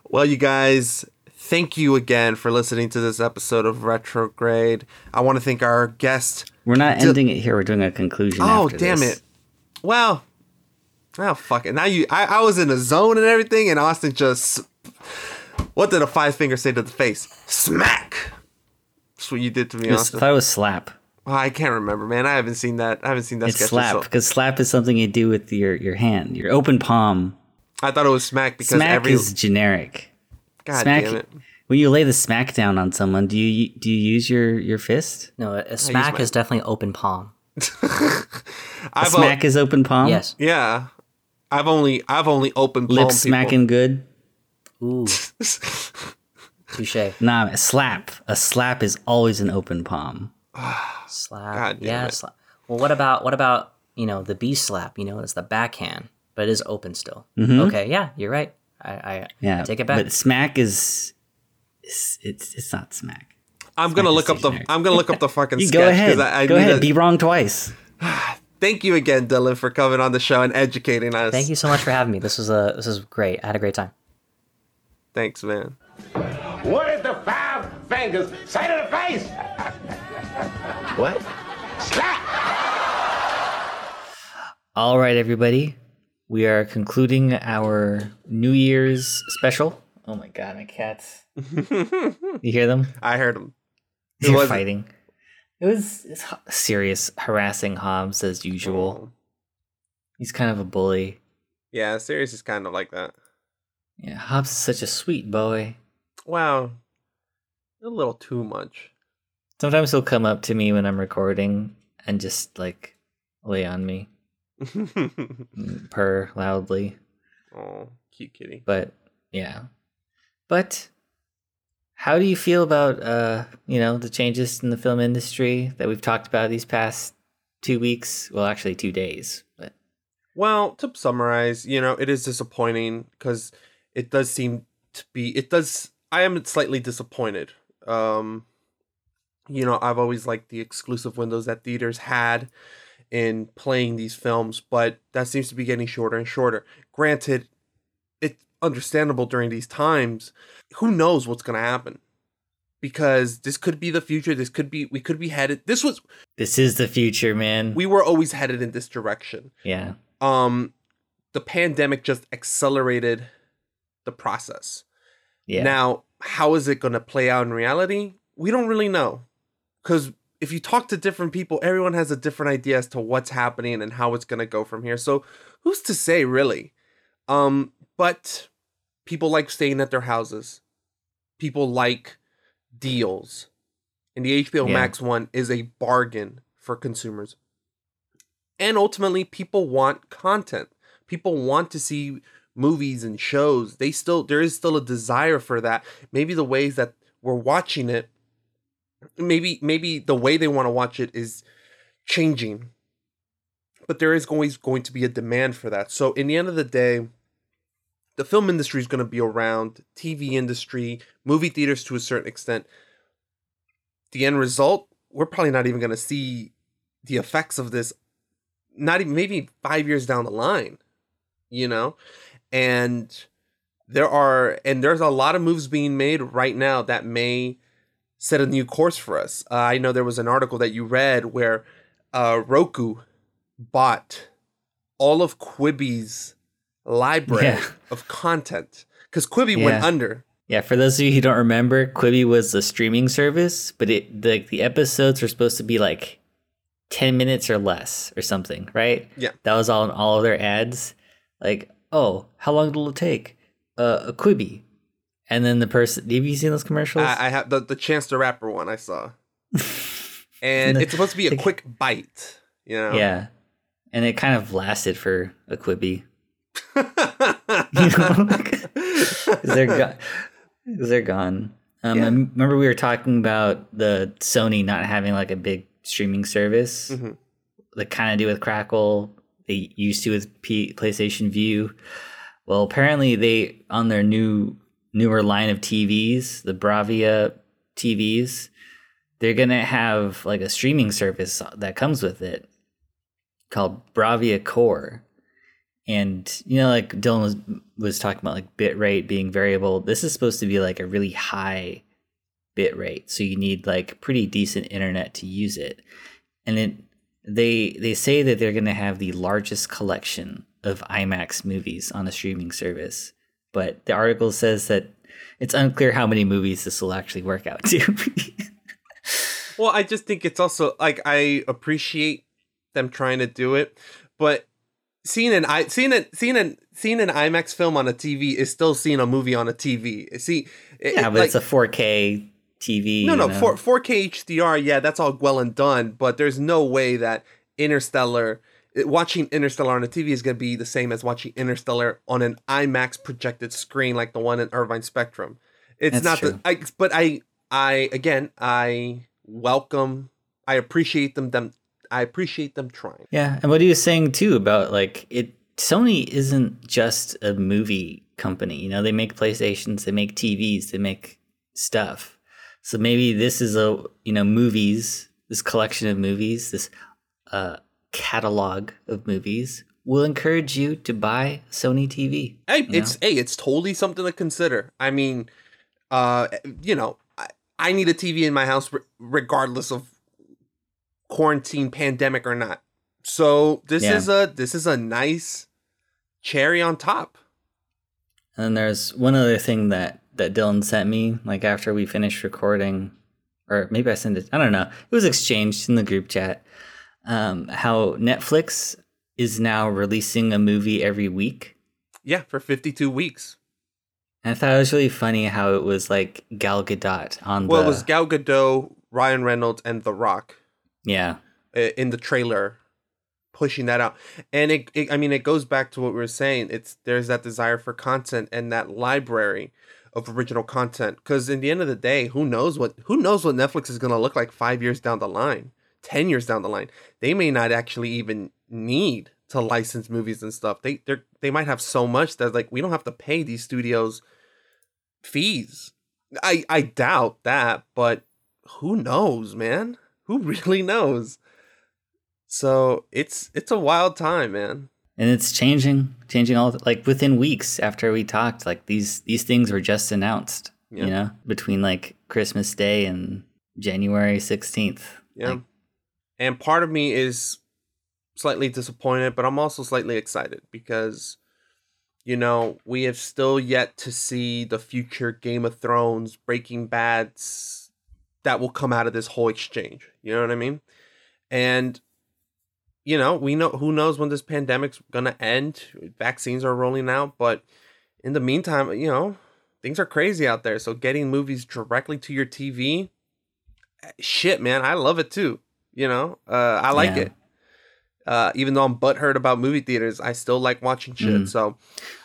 Well, you guys, thank you again for listening to this episode of Retrograde. I want to thank our guest. We're not ending it here. We're doing a conclusion. Oh, damn this. it. Well, oh, fuck it. Now you, I, I was in a zone and everything, and Austin just, what did a five finger say to the face? Smack. That's what you did to me, was- Austin. I thought it was slap. Oh, I can't remember, man. I haven't seen that. I haven't seen that It's slap so- because slap is something you do with your your hand, your open palm. I thought it was smack because smack every. is generic. God smack, damn it. When you lay the smack down on someone, do you do you use your your fist? No, a, a smack my- is definitely open palm. A I've smack is open palm. Yes. Yeah, I've only I've only opened palm Lip smacking good. Ooh. Touche. Nah, a slap. A slap is always an open palm. Slap. God damn yeah. it. Slap. Well, what about what about you know the B slap? You know, it's the backhand, but it is open still. Mhm. Okay. Yeah, you're right. I, I Yeah, take it back. But smack is it's it's, it's not smack. I'm gonna look up the. I'm gonna look up the fucking You sketch go ahead. I, I go need ahead. to- Be wrong twice. Thank you again, Dylan, for coming on the show and educating us. Thank you so much for having me. This was a this was great. I had a great time. Thanks, man. What did the five fingers say to the face? what? Slap! All right, everybody. We are concluding our New Year's special. Oh my god, my cats. you hear them? I heard them. They're was it? fighting. It was it's h- Sirius harassing Hobbs as usual. Mm. He's kind of a bully. Yeah, Sirius is kind of like that. Yeah, Hobbs is such a sweet boy. Wow, a little too much. Sometimes he'll come up to me when I'm recording and just like lay on me, purr loudly. Oh, cute kitty. But yeah. But how do you feel about uh, you know, the changes in the film industry that we've talked about these past two weeks? Well, actually two days. But Well, to summarize, you know, it is disappointing because it does seem to be. It does. I am slightly disappointed. Um, you know, I've always liked the exclusive windows that theaters had in playing these films, but that seems to be getting shorter and shorter. Granted, it's understandable during these times. Who knows what's going to happen? Because this could be the future. This could be. We could be headed. This was. this is the future, man. We were always headed in this direction yeah. um the pandemic just accelerated the process. Yeah. Now, how is it going to play out in reality? We don't really know. Cuz if you talk to different people, everyone has a different idea as to what's happening and how it's going to go from here. So, who's to say really? Um but people like staying at their houses. People like deals. And the HBO Yeah. Max one is a bargain for consumers and ultimately people want content people want to see movies and shows they still there is still a desire for that maybe the ways that we're watching it maybe maybe the way they want to watch it is changing but there is always going to be a demand for that. So in the end of the day the film industry is going to be around tv industry movie theaters to a certain extent. The end result we're probably not even going to see the effects of this not even maybe five years down the line you know? And there are and there's a lot of moves being made right now that may set a new course for us uh, i know there was an article that you read where uh, roku bought all of quibi's library Yeah. of content because quibi went under Yeah, for those of you who don't remember, Quibi was the streaming service, but it the the episodes were supposed to be like ten minutes or less or something, right? Yeah. That was all in all of their ads. Like, oh, how long will it take? Uh, a Quibi, and then the person. Have you seen those commercials? I, I have the, the chance the rapper one i saw and The- it's supposed to be a quick bite you know Yeah, and it kind of lasted for a Quibi. you know, they're gone. They're gone. Um, Yeah. I remember we were talking about the Sony not having like a big streaming service, Mhm. like kind of do with Crackle. They used to with P- PlayStation Vue. Well, apparently they on their new newer line of TVs, the Bravia TVs, they're gonna have like a streaming service that comes with it called Bravia Core. And you know, like Dylan was was talking about like bit rate being variable. This is supposed to be like a really high bit rate, so you need like pretty decent internet to use it. And it they they say that they're gonna have the largest collection of IMAX movies on a streaming service, but the article says that it's unclear how many movies this will actually work out to. Well, I just think it's also like I appreciate them trying to do it, but seeing an I seeing it seeing an seeing an IMAX film on a TV is still seeing a movie on a TV. See, it- yeah, it, but like, it's a 4K TV. no, no, know? four four K HDR. Yeah, that's all well and done, but there's no way that Interstellar. Watching Interstellar on a TV is going to be the same as watching Interstellar on an IMAX projected screen like the one in Irvine Spectrum. It's That's not true. the I, but I I again I welcome I appreciate them them I appreciate them trying. Yeah, and what he was saying too about like it Sony isn't just a movie company. You know, they make PlayStations, they make TVs, they make stuff. So maybe this is a you know movies, this collection of movies, this uh, catalog of movies will encourage you to buy Sony TV. Hey, you know? it's hey, it's totally something to consider. I mean, uh, you know, I, I need a TV in my house re- regardless of quarantine, pandemic or not. So this Yeah. is a this is a nice cherry on top. And there's one other thing that that Dylan sent me, like after we finished recording, or maybe I sent it. I don't know. It was exchanged in the group chat. Um, how Netflix is now releasing a movie every week. Yeah, for 52 weeks. And I thought it was really funny how it was like Gal Gadot on Well, the it was Gal Gadot, Ryan Reynolds, and The Rock. Yeah. In the trailer pushing that out. And it, it i mean it goes back to what we were saying. It's there's that desire for content and that library of original content. Because in the end of the day who knows what who knows what netflix is going to look like five years down the line ten years down the line they may not actually even need to license movies and stuff. They they they might have so much that like we don't have to pay these studios fees. I i doubt that but who knows man? Who really knows? So it's it's a wild time man. And it's changing changing all like within weeks after we talked like these these things were just announced Yeah. you know between like christmas day and january 16th yeah. Like, and part of me is slightly disappointed but i'm also slightly excited because you know we have still yet to see the future game of thrones breaking bads that will come out of this whole exchange. You know what i mean? And you know we know who knows when this pandemic's gonna end. Vaccines are rolling out but in the meantime you know things are crazy out there. So getting movies directly to your tv eh, shit man i love it too you know uh i like Yeah. it uh even though i'm butthurt about movie theaters i still like watching shit Mm. so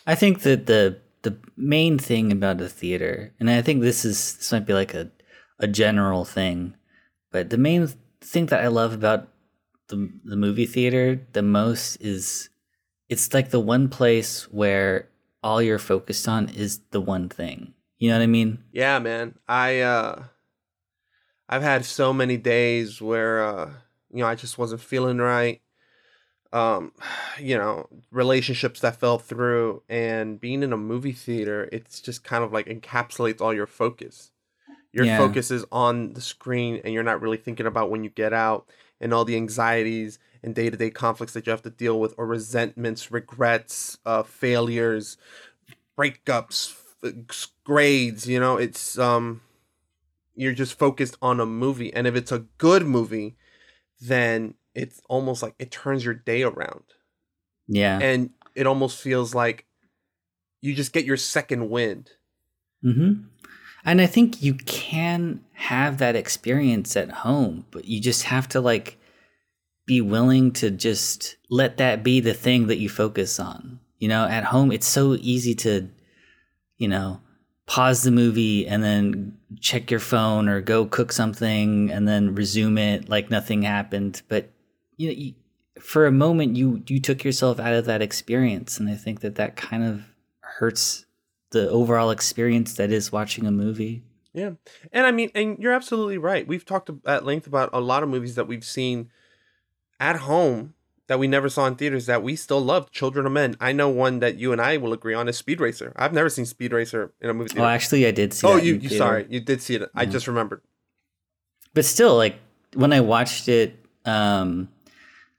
I think that the the main thing about a theater, and I think this is this might be like a a general thing, but the main thing that I love about the the movie theater the most is it's like the one place where all you're focused on is the one thing. You know what I mean? Yeah, man. I uh I've had so many days where uh you know, I just wasn't feeling right. Um, you know, relationships that fell through and being in a movie theater, it's just kind of like encapsulates all your focus. Your Yeah. focus is on the screen and you're not really thinking about when you get out and all the anxieties and day-to-day conflicts that you have to deal with or resentments, regrets, uh failures, breakups, grades, you know, it's um you're just focused on a movie and if it's a good movie, then it's almost like it turns your day around. Yeah. And it almost feels like you just get your second wind. hmm And I think you can have that experience at home, but you just have to like be willing to just let that be the thing that you focus on. You know, at home it's so easy to, you know, pause the movie and then check your phone or go cook something and then resume it like nothing happened. But you know, you, for a moment you you took yourself out of that experience, and I think that that kind of hurts the overall experience that is watching a movie. Yeah. And I mean, and you're absolutely right. We've talked at length about a lot of movies that we've seen at home that we never saw in theaters that we still love. Children of Men. I know one that you and I will agree on is Speed Racer. I've never seen Speed Racer in a movie theater. Oh, actually, I did see. It. Oh, you, you sorry, you did see it. I Mhm. just remembered. but still like when i watched it um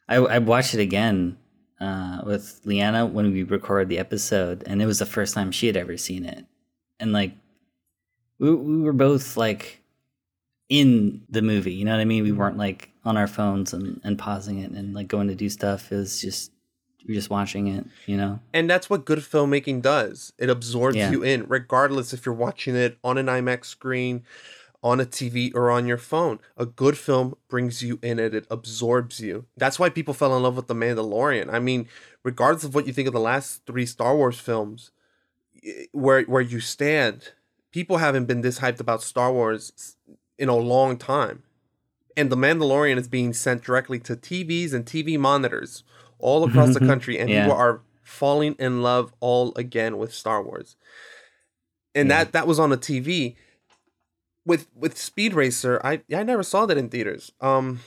i, I watched it again uh with leanna when we recorded the episode and it was the first time she had ever seen it and like we, we were both like in the movie you know what i mean we weren't like on our phones and, and pausing it and like going to do stuff is just you're just watching it you know And that's what good filmmaking does. It absorbs Yeah. you in, regardless if you're watching it on an IMAX screen, on a TV, or on your phone. A good film brings you in it, it absorbs you. That's why people fell in love with The Mandalorian. I mean, regardless of what you think of the last three Star Wars films, where where you stand, people haven't been this hyped about Star Wars in a long time. And The Mandalorian is being sent directly to TVs and TV monitors all across the country, and Yeah. people are falling in love all again with Star Wars. And that that was on a TV. With with Speed Racer, I I never saw that in theaters. Um,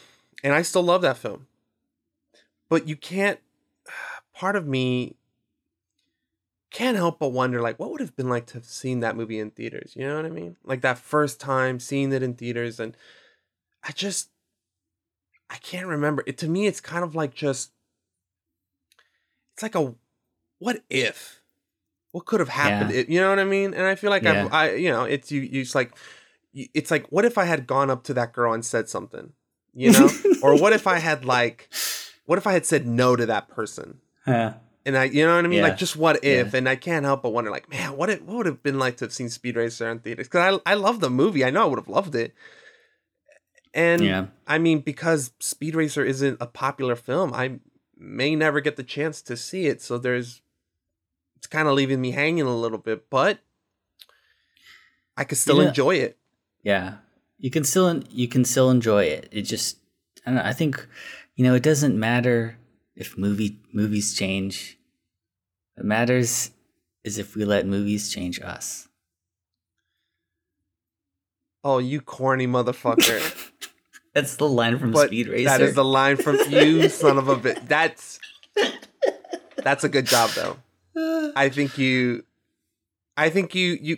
and I still love that film. But you can't. Part of me can't help but wonder, like, what would have been like to have seen that movie in theaters? You know what I mean? Like that first time seeing it in theaters, and I just I can't remember. It to me, it's kind of like just it's like a what if? What could have happened? Yeah. It- you know what i mean? And i feel like Yeah. I've, i you know it's you you- it's like it's like what if i had gone up to that girl and said something you know? Or what if i had like what if i had said no to that person? Yeah. And i you know what i mean? Yeah. like just what if? And i can't help but wonder like man what it what would have been like to have seen speed racer in theaters? Because i i love the movie. I know i would have loved it and Yeah. I mean, because Speed Racer isn't a popular film, I may never get the chance to see it. So there's, it's kind of leaving me hanging a little bit, but I could still Yeah. enjoy it. Yeah, you can still you can still enjoy it. It just I don't know. I think you know it doesn't matter if movie movies change. What matters is if we let movies change us. Oh, you corny motherfucker. That's the line from but Speed Racer. that is the line from you, son of a bit. That's, that's a good job though. I think you, I think you, you,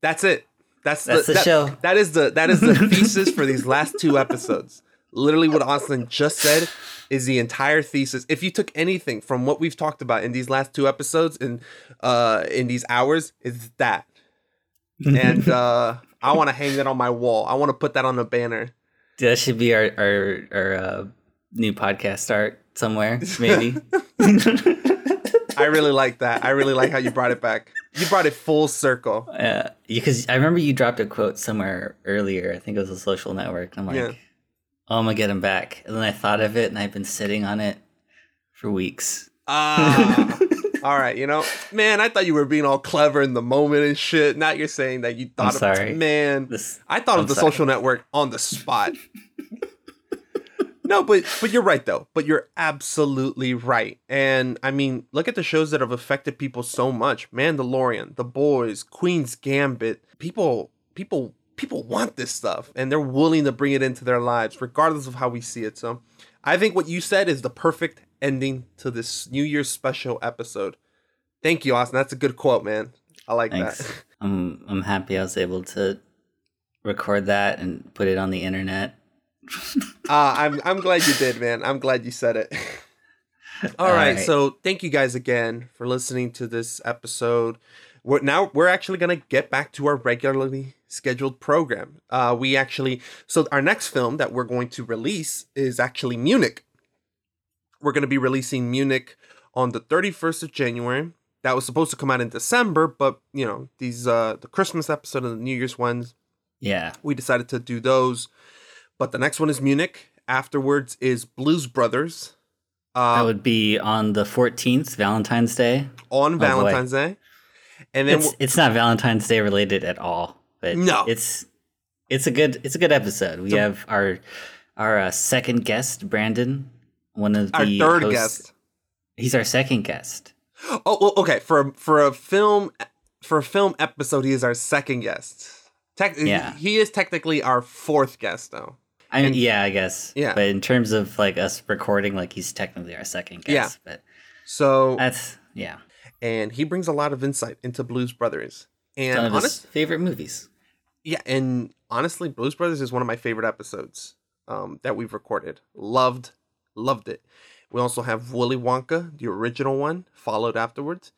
that's it. That's, That's the that- show. That is the that is the thesis for these last two episodes. Literally, what Austin just said is the entire thesis. If you took anything from what we've talked about in these last two episodes in uh in these hours, it's that. And uh I want to hang that on my wall. I want to put that on a banner. That should be our our our uh, new podcast art somewhere, maybe. I really like that. I really like how you brought it back. You brought it full circle. Yeah, because I remember you dropped a quote somewhere earlier. I think it was a social network. I'm like, Yeah. oh, I'm gonna get him back. And then I thought of it, and I've been sitting on it for weeks. Ah. all right, you know, man, I thought you were being all clever in the moment and shit. Now you're saying that you thought I'm sorry. of man. I thought I'm of the sorry. social network on the spot. no, but but you're right though. But you're absolutely right. And I mean, look at the shows that have affected people so much. Mandalorian, The Boys, Queen's Gambit. People people people want this stuff and they're willing to bring it into their lives regardless of how we see it. So, I think what you said is the perfect ending to this New Year's special episode. Thank you, Austin. That's a good quote, man. I like Thanks. that. I'm I'm happy I was able to record that and put it on the internet. Uh, I'm I'm glad you did, man. I'm glad you said it. All All right, right. so thank you guys again for listening to this episode. We're now we're actually gonna get back to our regularly scheduled program. Uh, we actually so our next film that we're going to release is actually Munich. We're gonna be releasing Munich on the 31st of January. That was supposed to come out in December, but you know these uh the Christmas episode and the New Year's ones Yeah. we decided to do those. But the next one is Munich. Afterwards is Blues Brothers. Uh, that would be on the 14th, Valentine's Day. on Oh. Valentine's Day. And then it's, it's not Valentine's Day related at all, but No. it's it's a good it's a good episode. We So- have our our uh, second guest, Brandon, one of Our the third hosts- guest. He's our second guest. Oh, well, okay. For a, for a film for a film episode, he is our second guest. Tech, Yeah. he is technically our fourth guest, though. I mean, And- yeah, I guess. Yeah. But in terms of like us recording, like he's technically our second guest. Yeah. But So that's yeah. and he brings a lot of insight into Blues Brothers. And One of his honest, favorite movies. yeah, and honestly, Blues Brothers is one of my favorite episodes um, that we've recorded. Loved, loved it. We also have Willy Wonka, the original one, followed afterwards.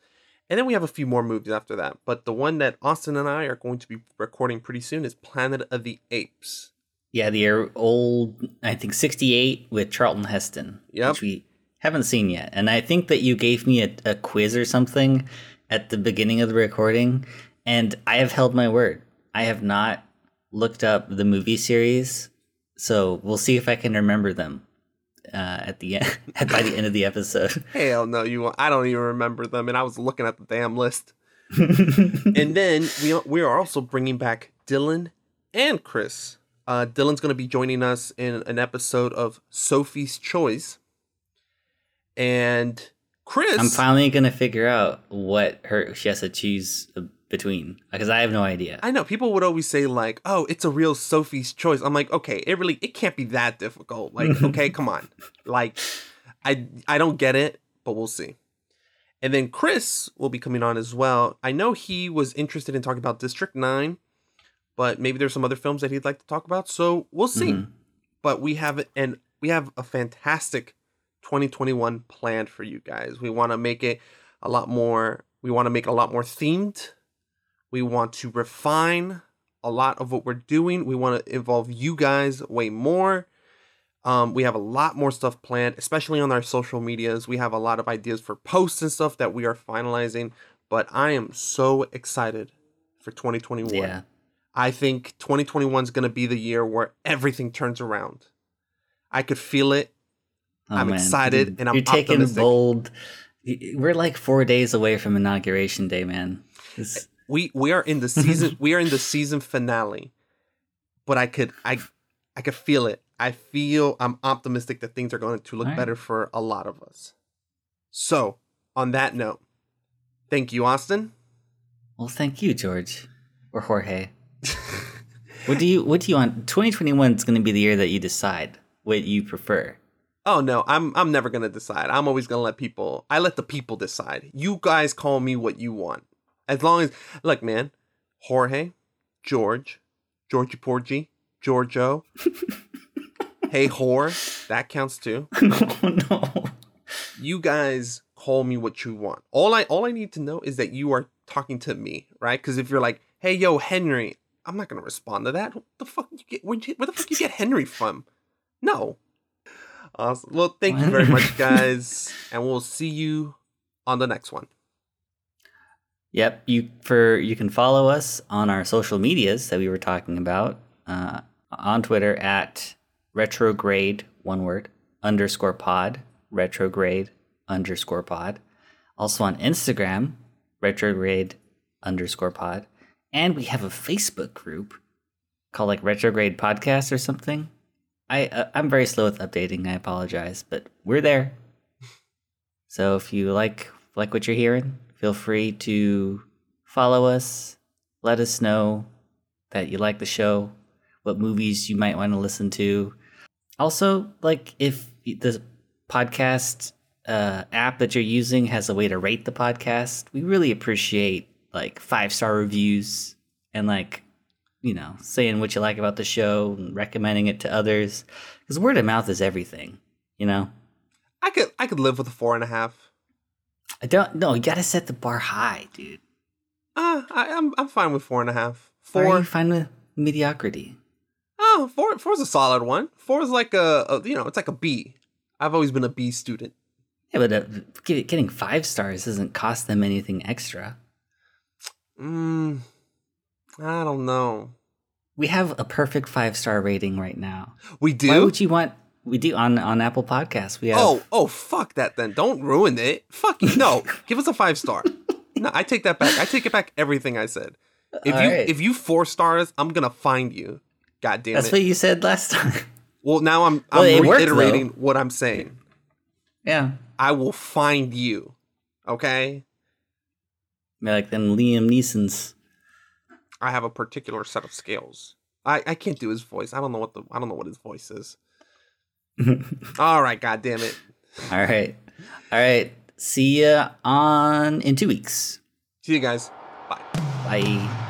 And then we have a few more movies after that. But the one that Austin and I are going to be recording pretty soon is Planet of the Apes. Yeah, the old I think sixty eight with Charlton Heston. Yep. Which we haven't seen yet. And I think that you gave me a, a quiz or something at the beginning of the recording, and I have held my word. I have not looked up the movie series, so we'll see if I can remember them uh, at the end by the end of the episode. Hell no, you won't. I don't even remember them, and I was looking at the damn list. and then we we are also bringing back Dylan and Chris. Uh, Dylan's going to be joining us in an episode of Sophie's Choice, and Chris. I'm finally gonna figure out what her she has to choose between because I have no idea. I know people would always say like, "Oh, it's a real Sophie's Choice." I'm like, okay, it really it can't be that difficult. Like, okay, come on, like, I I don't get it, but we'll see. And then Chris will be coming on as well. I know he was interested in talking about District Nine, but maybe there's some other films that he'd like to talk about. So we'll see. Mhm. But we have and we have a fantastic 2021 planned for you guys. We want to make it a lot more. We want to make it a lot more themed. We want to refine a lot of what we're doing. We want to involve you guys way more. Um, we have a lot more stuff planned, especially on our social medias. We have a lot of ideas for posts and stuff that we are finalizing. But I am so excited for 2021. Yeah. I think 2021 is going to be the year where everything turns around. I could feel it. Oh, I'm man. excited and I'm you're taking optimistic. bold. We're like four days away from inauguration day, man. This- we we are in the season we are in the season finale but i could i i could feel it i feel i'm optimistic that things are going to look right. better for a lot of us so on that note thank you austin well, thank you, George or Jorge. what do you What do you want? 2021 is going to be the year that you decide what you prefer. oh no i'm i'm never going to decide i'm always going to let people i let the people decide you guys call me what you want as long as look man jorge george georgie porgy giorgio hey whore that counts too oh no. you guys call me what you want. All I all I need to know is that you are talking to me, right? Because if you're like, "Hey, yo, Henry," I'm not gonna respond to that. What the fuck you get? Where'd you, where the fuck you get Henry from? No. Awesome. Well, thank you very much, guys, and we'll see you on the next one. Yep. You for you can follow us on our social medias that we were talking about uh, on Twitter at retrograde one word underscore pod retrograde underscore pod. Also on Instagram retrograde underscore pod, and we have a Facebook group called like retrograde podcast or something. I uh, I'm very slow with updating. I apologize, but we're there. So if you like like what you're hearing, feel free to follow us. Let us know that you like the show, what movies you might want to listen to. Also, like if the podcast uh, app that you're using has a way to rate the podcast, we really appreciate like five star reviews and like you know saying what you like about the show and recommending it to others because word of mouth is everything. You know. I could I could live with a four and a half. I don't no, you gotta set the bar high, dude. Uh, I, I'm I'm fine with four and a half. Or are Four. you fine with mediocrity? Oh, four four is a solid one. Four is like a, a you know it's like a B. I've always been a B student. Yeah, but uh, getting five stars doesn't cost them anything extra. Mm, I don't know. We have a perfect five star rating right now. We do. Why would you want? We do on on Apple Podcasts. We have Oh, oh, fuck that then. Don't ruin it. Fuck you. No, give us a five star. No, I take that back. I take it back everything I said. If All you right. if you four stars, I'm gonna find you. God damn it. That's it. what you said last time. well, now I'm Well, I'm it worked, reiterating though. what I'm saying. Yeah. I will find you. Okay? Like them Liam Neeson's. I have a particular set of scales. I, I can't do his voice. I don't know what the I don't know what his voice is. All right, god damn it. All right. All right. See you on in two weeks. See you guys. Bye. Bye.